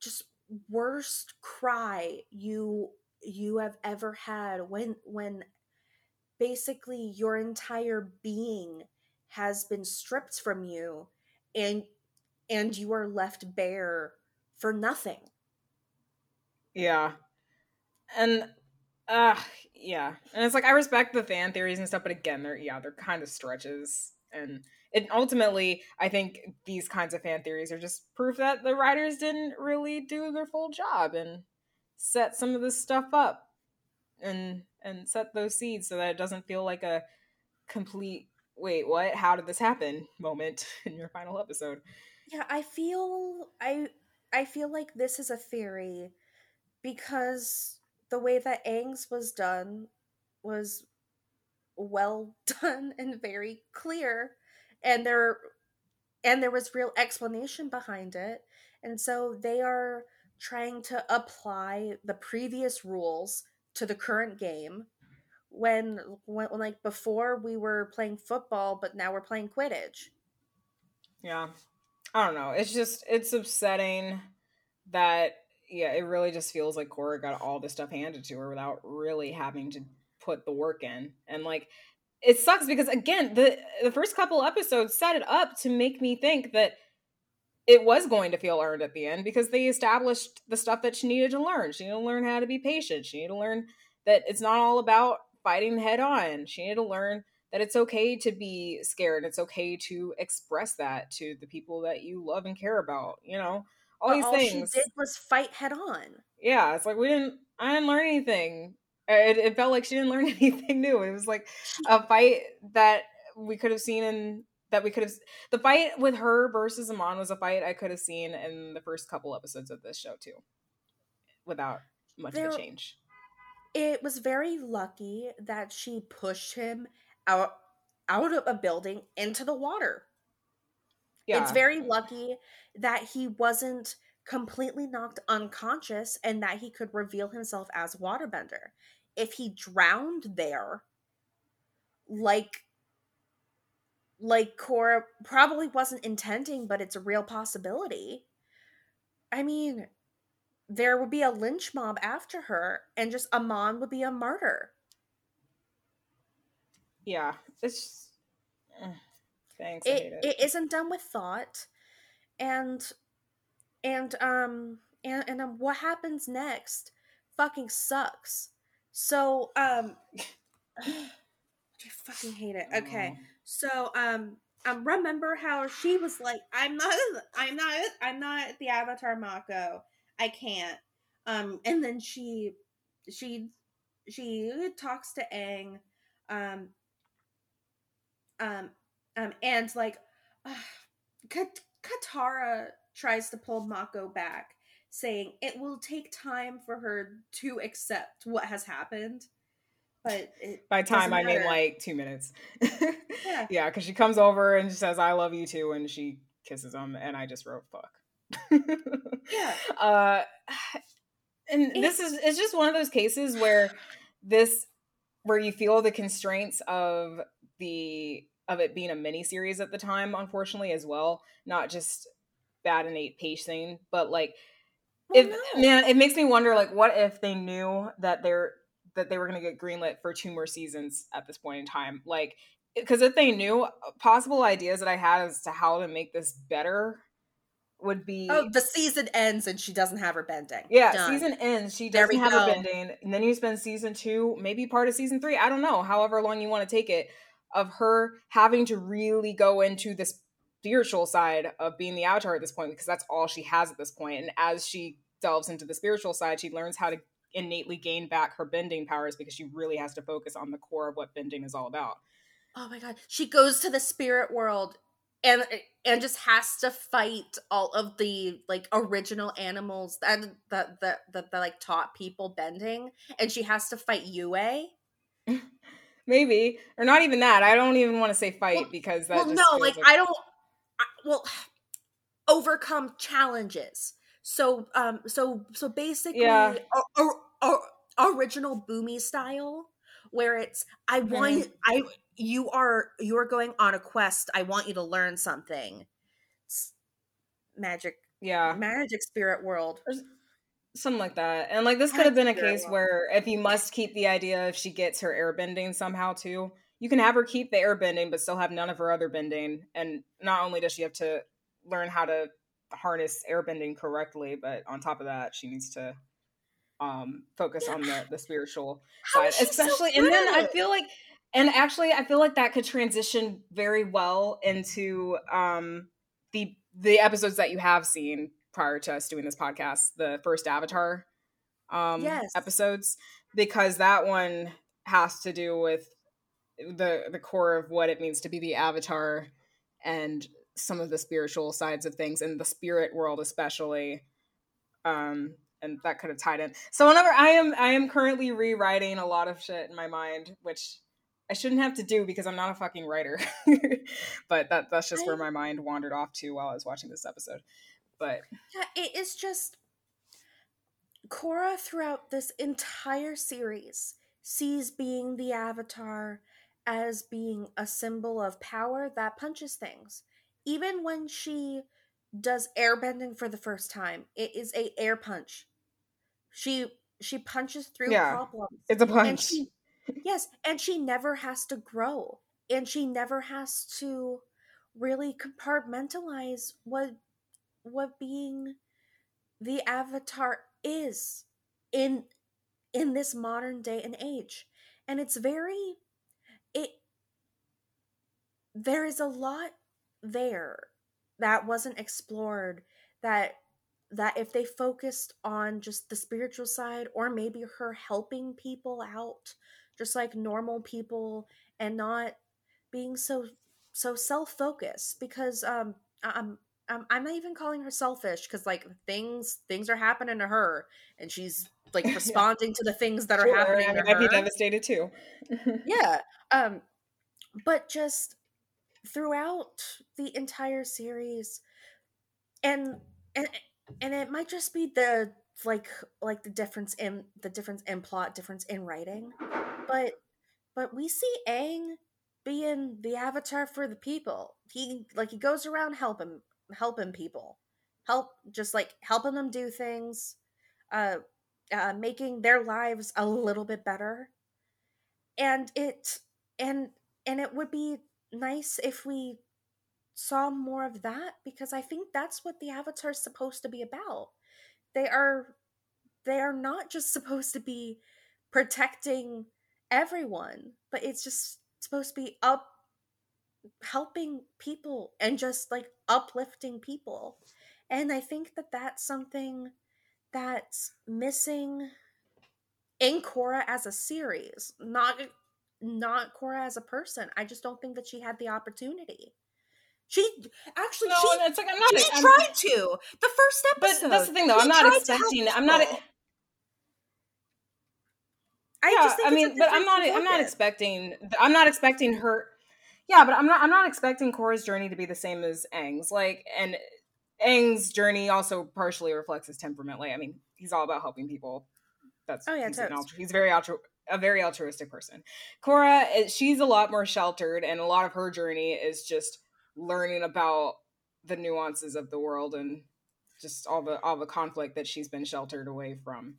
just worst cry you you have ever had when when basically your entire being has been stripped from you and and you are left bare for nothing. Yeah. And uh yeah. And it's like i respect the fan theories and stuff but again they're yeah they're kind of stretches. And it ultimately i think these kinds of fan theories are just proof that the writers didn't really do their full job and set some of this stuff up and and set those seeds so that it doesn't feel like a complete wait what how did this happen moment *laughs* in your final episode Yeah, I feel I I feel like this is a theory because the way that Aang's was done was well *laughs* done and very clear and there and there was real explanation behind it. And so they are trying to apply the previous rules to the current game when when like before we were playing football but now we're playing quidditch. yeah. I don't know. It's just it's upsetting that yeah it really just feels like Korra got all this stuff handed to her without really having to put the work in. And like it sucks because again the the first couple episodes set it up to make me think that it was going to feel earned at the end because they established the stuff that she needed to learn. She needed to learn how to be patient. She needed to learn that it's not all about fighting head on. She needed to learn that it's okay to be scared it's okay to express that to the people that you love and care about you know? All But these all things. she did was fight head on. yeah it's like we didn't i didn't learn anything. It, it felt like she didn't learn *laughs* anything new. It was like a fight that we could have seen in that we could have the fight with her versus amon was a fight i could have seen in the first couple episodes of this show too without much of a change It was very lucky that she pushed him out out of a building into the water. yeah It's very lucky that he wasn't completely knocked unconscious and that he could reveal himself as waterbender. If he drowned there, like like Korra probably wasn't intending, but it's a real possibility. I mean, there would be a lynch mob after her, and just Amon would be a martyr. yeah it's just, eh, thanks I hate it, it isn't done with thought and and um and and um, what happens next fucking sucks. So um *sighs* i fucking hate it. Okay *sighs* so um um remember how she was like i'm not i'm not i'm not the avatar mako. I can't. Um and then she she she talks to Aang um um um and like *sighs* Kat- Katara tries to pull Mako back saying it will take time for her to accept what has happened but by time i mean like two minutes Yeah. *laughs* yeah because she comes over and she says i love you too and she kisses him and i just wrote fuck Yeah. *laughs* uh *sighs* and It- this is it's just one of those cases where this where you feel the constraints of the of it being a mini series at the time unfortunately as well not just bad innate pacing but like Well, if no. man it makes me wonder like what if they knew that they're that they were going to get greenlit for two more seasons at this point in time like because if they knew uh, possible ideas that i had as to how to make this better would be oh the season ends and she doesn't have her bending yeah, Done. season ends. She doesn't have go. a bending, and then you spend season two, maybe part of season three. I don't know. However long you want to take it, of her having to really go into the spiritual side of being the avatar at this point, because that's all she has at this point. And as she delves into the spiritual side, she learns how to innately gain back her bending powers because she really has to focus on the core of what bending is all about. oh my god she goes to the spirit world and and just has to fight all of the like original animals that that that that, that like taught people bending and she has to fight Yue. *laughs* Maybe, or not even that. I don't even want to say fight Well- because that well just no feels like, i don't I, well overcome challenges so um so so basically Yeah. o- o- o- original Bumi style where it's i want i you are you are going on a quest. I want you to learn something. It's magic yeah. magic spirit world. Something like that and like this could have been a case where if you must keep the idea if she gets her airbending somehow too you can have her keep the airbending but still have none of her other bending and not only does she have to learn how to harness airbending correctly but on top of that she needs to um focus on the the spiritual How side she so especially and then i feel like and actually i feel like that could transition very well into um the the episodes that you have seen prior to us doing this podcast the first avatar um Yes. episodes because that one has to do with the the core of what it means to be the avatar and some of the spiritual sides of things and the spirit world especially um and that could have tied in. So whenever i am i am currently rewriting a lot of shit in my mind which i shouldn't have to do because i'm not a fucking writer. *laughs* But that that's just where my mind wandered off to while i was watching this episode. But Yeah, it is just Korra throughout this entire series sees being the avatar as being a symbol of power that punches things. Even when she does airbending for the first time, it is a air punch. She she punches through Yeah, problems. it's a punch. And she *laughs* yes, and she never has to grow. And she never has to really compartmentalize what what being the avatar is in in this modern day and age and it's very it there is a lot there that wasn't explored that that if they focused on just the spiritual side or maybe her helping people out just like normal people and not being so so self-focused because um I'm um, I'm not even calling her selfish because like things things are happening to her and she's like *laughs* Yeah. responding to the things that are Sure, happening I mean, to i'd be devastated too *laughs* yeah um but just throughout the entire series and and and it might just be the like like the difference in the difference in plot difference in writing but but we see Aang being the avatar for the people. He like he goes around helping helping people help just like helping them do things uh uh making their lives a little bit better. And it and and it would be nice if we saw more of that because i think that's what the avatar is supposed to be about. They are they are not just *laughs* supposed to be protecting everyone but it's just supposed to be up helping people and just like uplifting people. And i think that that's something that's missing in Korra as a series, not not Korra as a person. I just don't think that she had the opportunity. She actually no she, it's like i'm not she I'm- tried to the first but that's the thing though i'm not tried to help expecting i'm not. I yeah, just think I mean, but I'm not. I'm not expecting. I'm not expecting her. Yeah, but I'm not. I'm not expecting Korra's journey to be the same as Aang's. Like, and Aang's journey also partially reflects his temperament. Like, I mean, he's all about helping people. That's Oh, yeah, he's, altru- he's very altru- a very altruistic person. Korra, she's a lot more sheltered, and a lot of her journey is just learning about the nuances of the world and just all the all the conflict that she's been sheltered away from.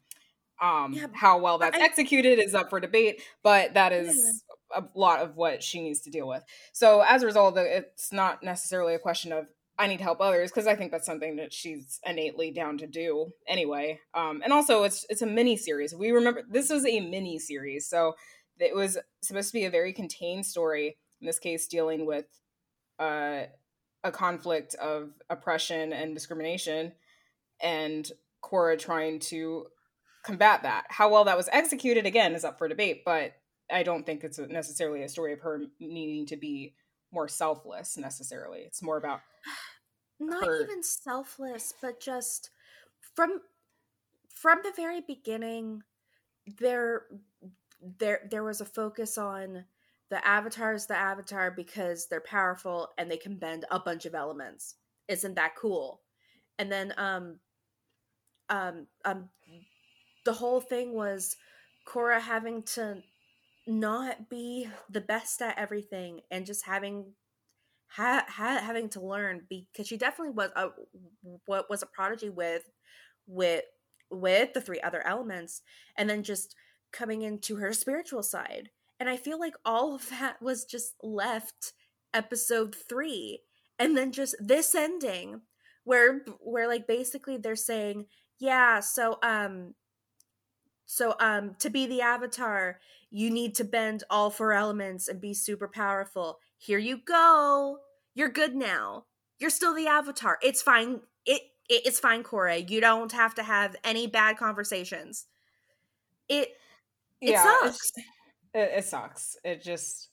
Um, Yeah, how well that's I- executed is up for debate, but that is a lot of what she needs to deal with. So as a result, it's not necessarily a question of I need to help others because I think that's something that she's innately down to do anyway. Um, and also, it's it's a mini series. We remember this was a mini series, so it was supposed to be a very contained story. In this case, dealing with uh, a conflict of oppression and discrimination, and Korra trying to combat that. How well that was executed again is up for debate, but I don't think it's necessarily a story of her needing to be more selfless necessarily. It's more about not her- even selfless but just from from the very beginning there there there was a focus on the avatar is the avatar because they're powerful and they can bend a bunch of elements. Isn't that cool? And then um um um the whole thing was Korra having to not be the best at everything and just having ha- ha- having to learn because she definitely was a what was a prodigy with with with the three other elements and then just coming into her spiritual side and i feel like all of that was just left episode 3 and then just this ending where where like basically they're saying yeah so um So um to be the avatar, you need to bend all four elements and be super powerful. Here you go. You're good now. You're still the avatar. It's fine. It, it it's fine, Korra. You don't have to have any bad conversations. It it yeah, sucks. It, it sucks. It just,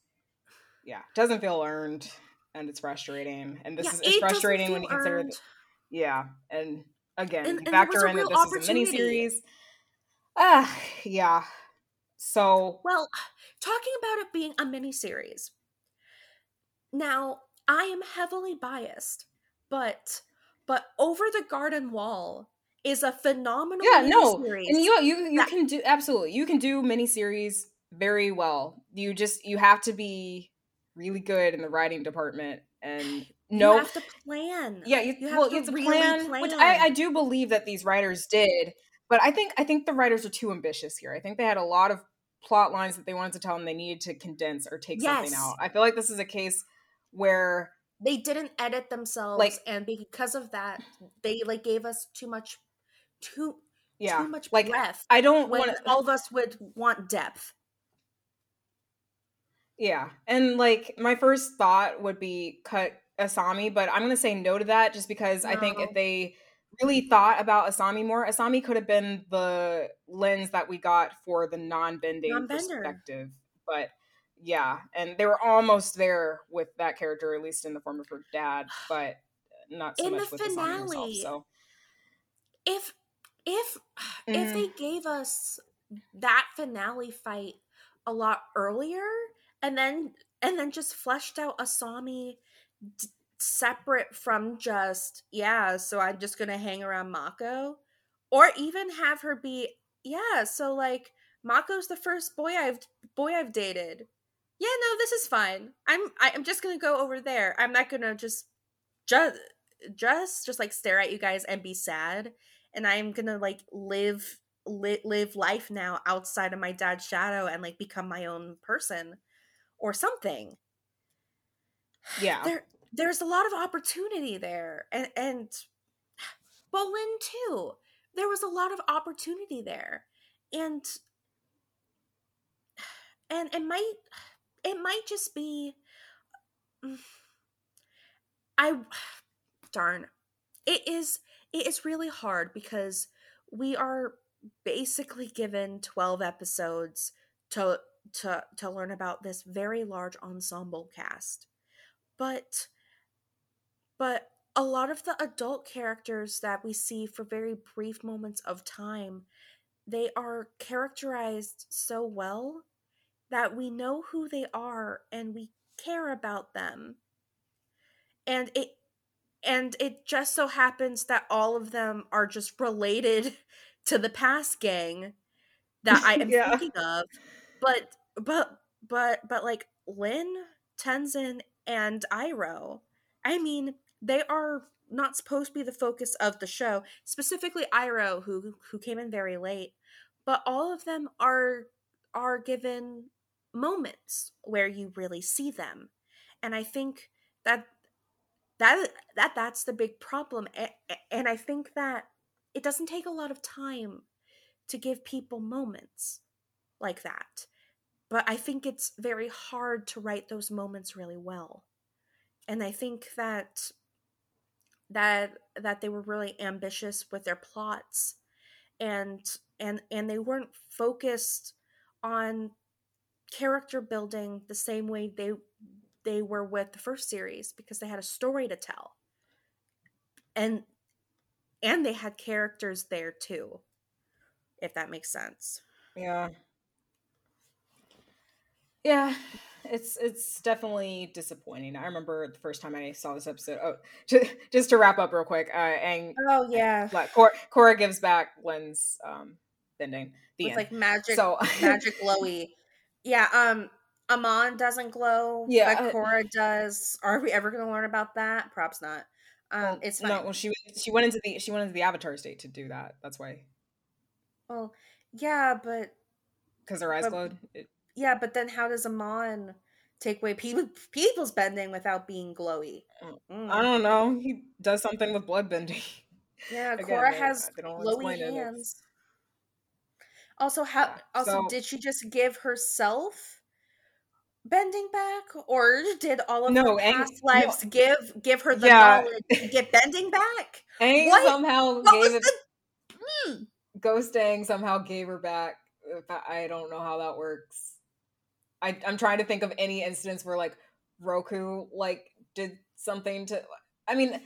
yeah, doesn't feel earned, and it's frustrating. And this Yeah, is it it's frustrating when you consider, earned. th- yeah, and again, And- and factor in that this is a miniseries. Ah, yeah. So Well, talking about it being a miniseries. Now, I am heavily biased, but but Over the Garden Wall is a phenomenal yeah, no, miniseries. and you you you that- can do absolutely. You can do miniseries very well. You just you have to be really good in the writing department and *sighs* no you have to plan. yeah you, You have well to it's a really plan, which I. I do believe that these writers did but i think i think the writers are too ambitious here i think they had a lot of plot lines that they wanted to tell and they needed to condense or take something out i feel like this is a case where They didn't edit themselves, Like- and because of that, they like gave us too much, too yeah too much like breath. i don't want all of us would want depth. Yeah. And like my first thought would be cut Asami, but I'm to say no to that just because I think if they really thought about Asami more, Asami could have been the lens that we got for the non-bending Non-bender. perspective. But yeah, and they were almost there with that character at least in the form of her dad, *sighs* but not so In much the with Asami herself. So if if *sighs* if Mhm. they gave us that finale fight a lot earlier and then and then just fleshed out asami d- separate from just yeah so i'm just gonna hang around mako or even have her be yeah so like mako's the first boy i've boy i've dated yeah no this is fine. I'm i'm just gonna go over there. I'm not gonna just just just just like stare at you guys and be sad. And i'm gonna like live li- live life now outside of my dad's shadow and like become my own person or something. *sighs* Yeah. there there's a lot of opportunity there. And and *sighs* Bolin too there was a lot of opportunity there. And *sighs* and it might it might just be *sighs* i *sighs* darn it is it is really hard because we are basically given 12 episodes to to to learn about this very large ensemble cast. But but a lot of the adult characters that we see for very brief moments of time they are characterized so well that we know who they are and we care about them and it and it just so happens that all of them are just related *laughs* to the past gang that I am *laughs* Yeah. thinking of. But but but but like Lin, Tenzin, and Iroh, I mean, they are not supposed to be the focus of the show. Specifically Iroh, who who came in very late. But all of them are are given moments where you really see them. And I think that that that that's the big problem and i think that it doesn't take a lot of time to give people moments like that but i think it's very hard to write those moments really well and i think that that that they were really ambitious with their plots and and and they weren't focused on character building the same way they they were with the first series because they had a story to tell and and they had characters there too if that makes sense Yeah. Yeah, it's it's definitely disappointing. I remember the first time I saw this episode. Oh, *laughs* just, just to wrap up real quick, uh, and oh yeah *laughs* like Korra, Korra gives back Lin's um bending. The with end. like magic so *laughs* magic glowy yeah um amon doesn't glow Yeah, but uh, Korra does are we ever gonna learn about that perhaps not um well, it's fine no. Well, she went- she went into the she went into the Avatar state to do that. That's why well yeah but because her eyes But- glowed. It, yeah but then how does amon take away people *laughs* people's bending without being glowy Oh, Mm. I don't know. He does something with blood bending. Yeah, *laughs* Again, Korra they- has they glowy explain it, hands. Also, how? Also, So- did she just give herself bending back, or *laughs* did all of No, her Aang- past lives give give her the Yeah. knowledge to get bending back? Aang What? somehow What gave it. the? Hmm. Ghost Aang somehow gave her back. I I don't know how that works. I I'm trying to think of any instance where like Roku like did something to. I mean,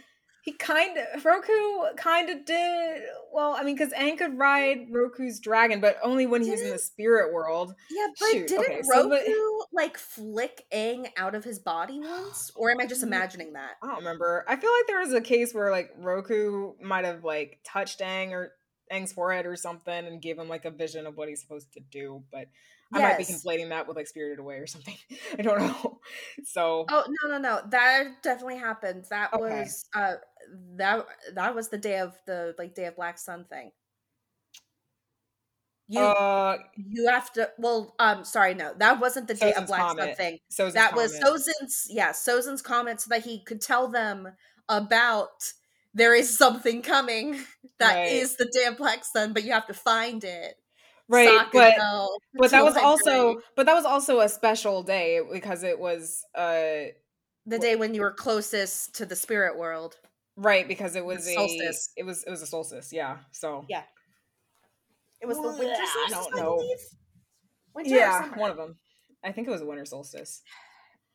he kind of Roku kind of did. Well, I mean, because Aang could ride Roku's dragon, but only when he was in the spirit world. Yeah, but Shoot, didn't okay, so Roku like flick Aang out of his body *gasps* once, or am I just imagining that? I don't remember. I feel like there was a case where like Roku might have like touched Aang or Aang's forehead or something and gave him like a vision of what he's supposed to do, but I might be conflating that with like Spirited Away or something. *laughs* I don't know. So Oh no no no! That definitely happened. That Okay. was uh that that was the day of the like day of Black Sun thing. You uh you have to well um sorry no that wasn't the day of Sozin's Black Sun thing. so that was Sozin's yeah Sozin's comet so that he could tell them about there is something coming *laughs* that is Right. the day of Black Sun, but you have to find it. right, but but that was also but that was also a special day because it was uh the day when you were closest to the spirit world. Right because it was a solstice. it was it was a solstice yeah so Yeah. It was the winter Well, I solstice, don't know. believe. Winter yeah summer? one of them I think it was a winter solstice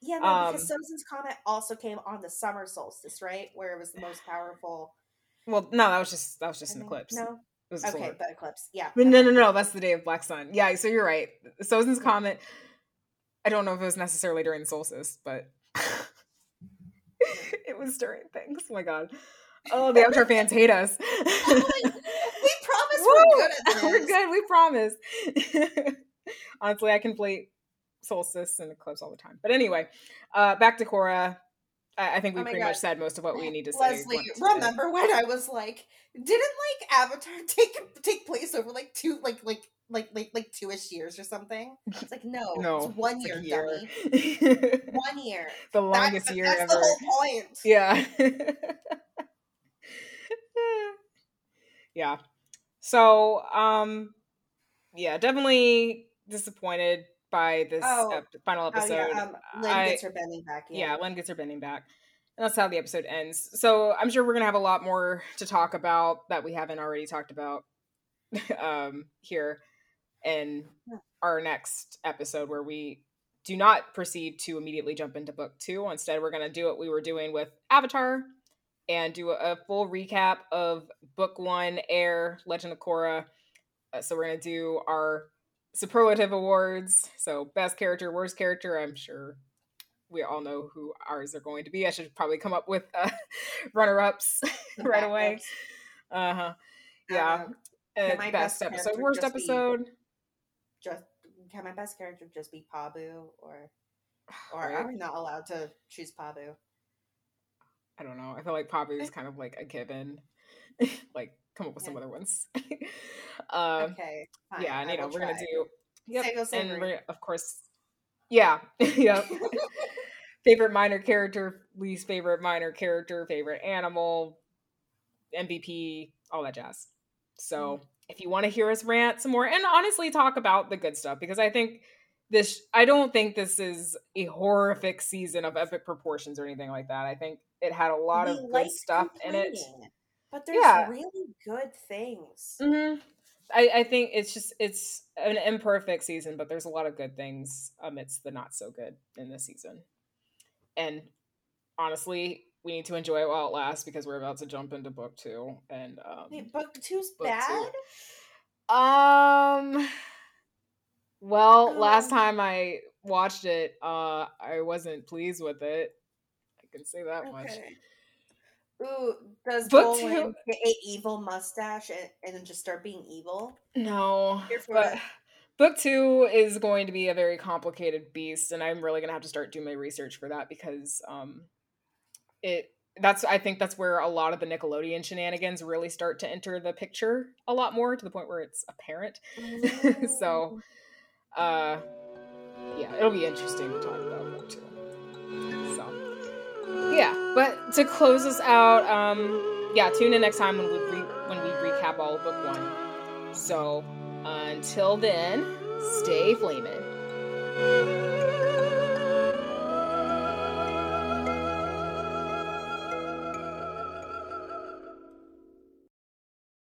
Yeah, no, Um, because Sozin's comet also came on the summer solstice, right? Where it was the most powerful. well no that was just that was just I an think. eclipse No, it was a okay, solar the eclipse. Yeah, But no, no, no. That's the day of Black Sun. Yeah, so you're right. Sozin's comet. I don't know if it was necessarily during the solstice, but it was during things. Oh my god. *laughs* Oh, the Avatar fans hate us. *laughs* we promise we're good. *laughs* We're good. We promise. Honestly, I can play solstice and eclipse all the time. But anyway, uh, back to Korra. I, I think we Oh pretty God. much said most of what we need to say. Leslie, say. remember when I was like, didn't like Avatar take take place over like two like like like like like two ish years or something? It's like no, *laughs* No, it's one it's year, year. dummy. *laughs* One year. the That- longest year that's ever. the whole point. Yeah. *laughs* yeah. So, um yeah, definitely disappointed by this Oh. ep- final Oh episode. yeah, um, Lin I- gets her bending back. yeah, Lin gets her bending back. And that's how the episode ends. So I'm sure we're gonna have a lot more to talk about that we haven't already talked about um here in our next episode where we do not proceed to immediately jump into book two. Instead, we're gonna do what we were doing with Avatar and do a, full recap of book one, Air, Legend of Korra. Uh, so we're gonna do our superlative awards. So best character, worst character. I'm sure we all know who ours are going to be. I should probably come up with uh, *laughs* runner-ups *laughs* right away. Uh huh. Yeah. Um, Uh, best best episode, worst just be- episode. Just can my best character just be Pabu or *sighs* or Right? are we not allowed to choose Pabu? I don't know. I feel like Pabu is *laughs* kind of like a given. *laughs* like, come up with some other ones. *laughs* um, okay, fine, yeah, and I you know, we're gonna do. Yep, and we're of course. Yeah, yep. favorite minor character, least favorite minor character, favorite animal, MVP, all that jazz. So Mm. If you want to hear us rant some more and honestly talk about the good stuff, because I think this, I don't think this is a horrific season of epic proportions or anything like that. I think it had a lot We of good like stuff in it. but there's Yeah. really good things. hmm I, I think it's just it's an imperfect season, but there's a lot of good things amidst the not so good in this season. And honestly, we need to enjoy it while it lasts because we're about to jump into book two. And um, Wait, book two's book two- bad. Um. Well, last Um. time I watched it, uh, I wasn't pleased with it. I can say that much. Ooh, does Book Bolin two- get a evil mustache and, and just start being evil? No, but it. book two is going to be a very complicated beast, and I'm really gonna have to start doing my research for that because um, it that's I think that's where a lot of the Nickelodeon shenanigans really start to enter the picture a lot more to the point where it's apparent. *laughs* so, uh, yeah, it'll be interesting to talk about book too. So, yeah, but to close us out, um, yeah, tune in next time when we re- when we recap all of book one. So Until then, stay flaming.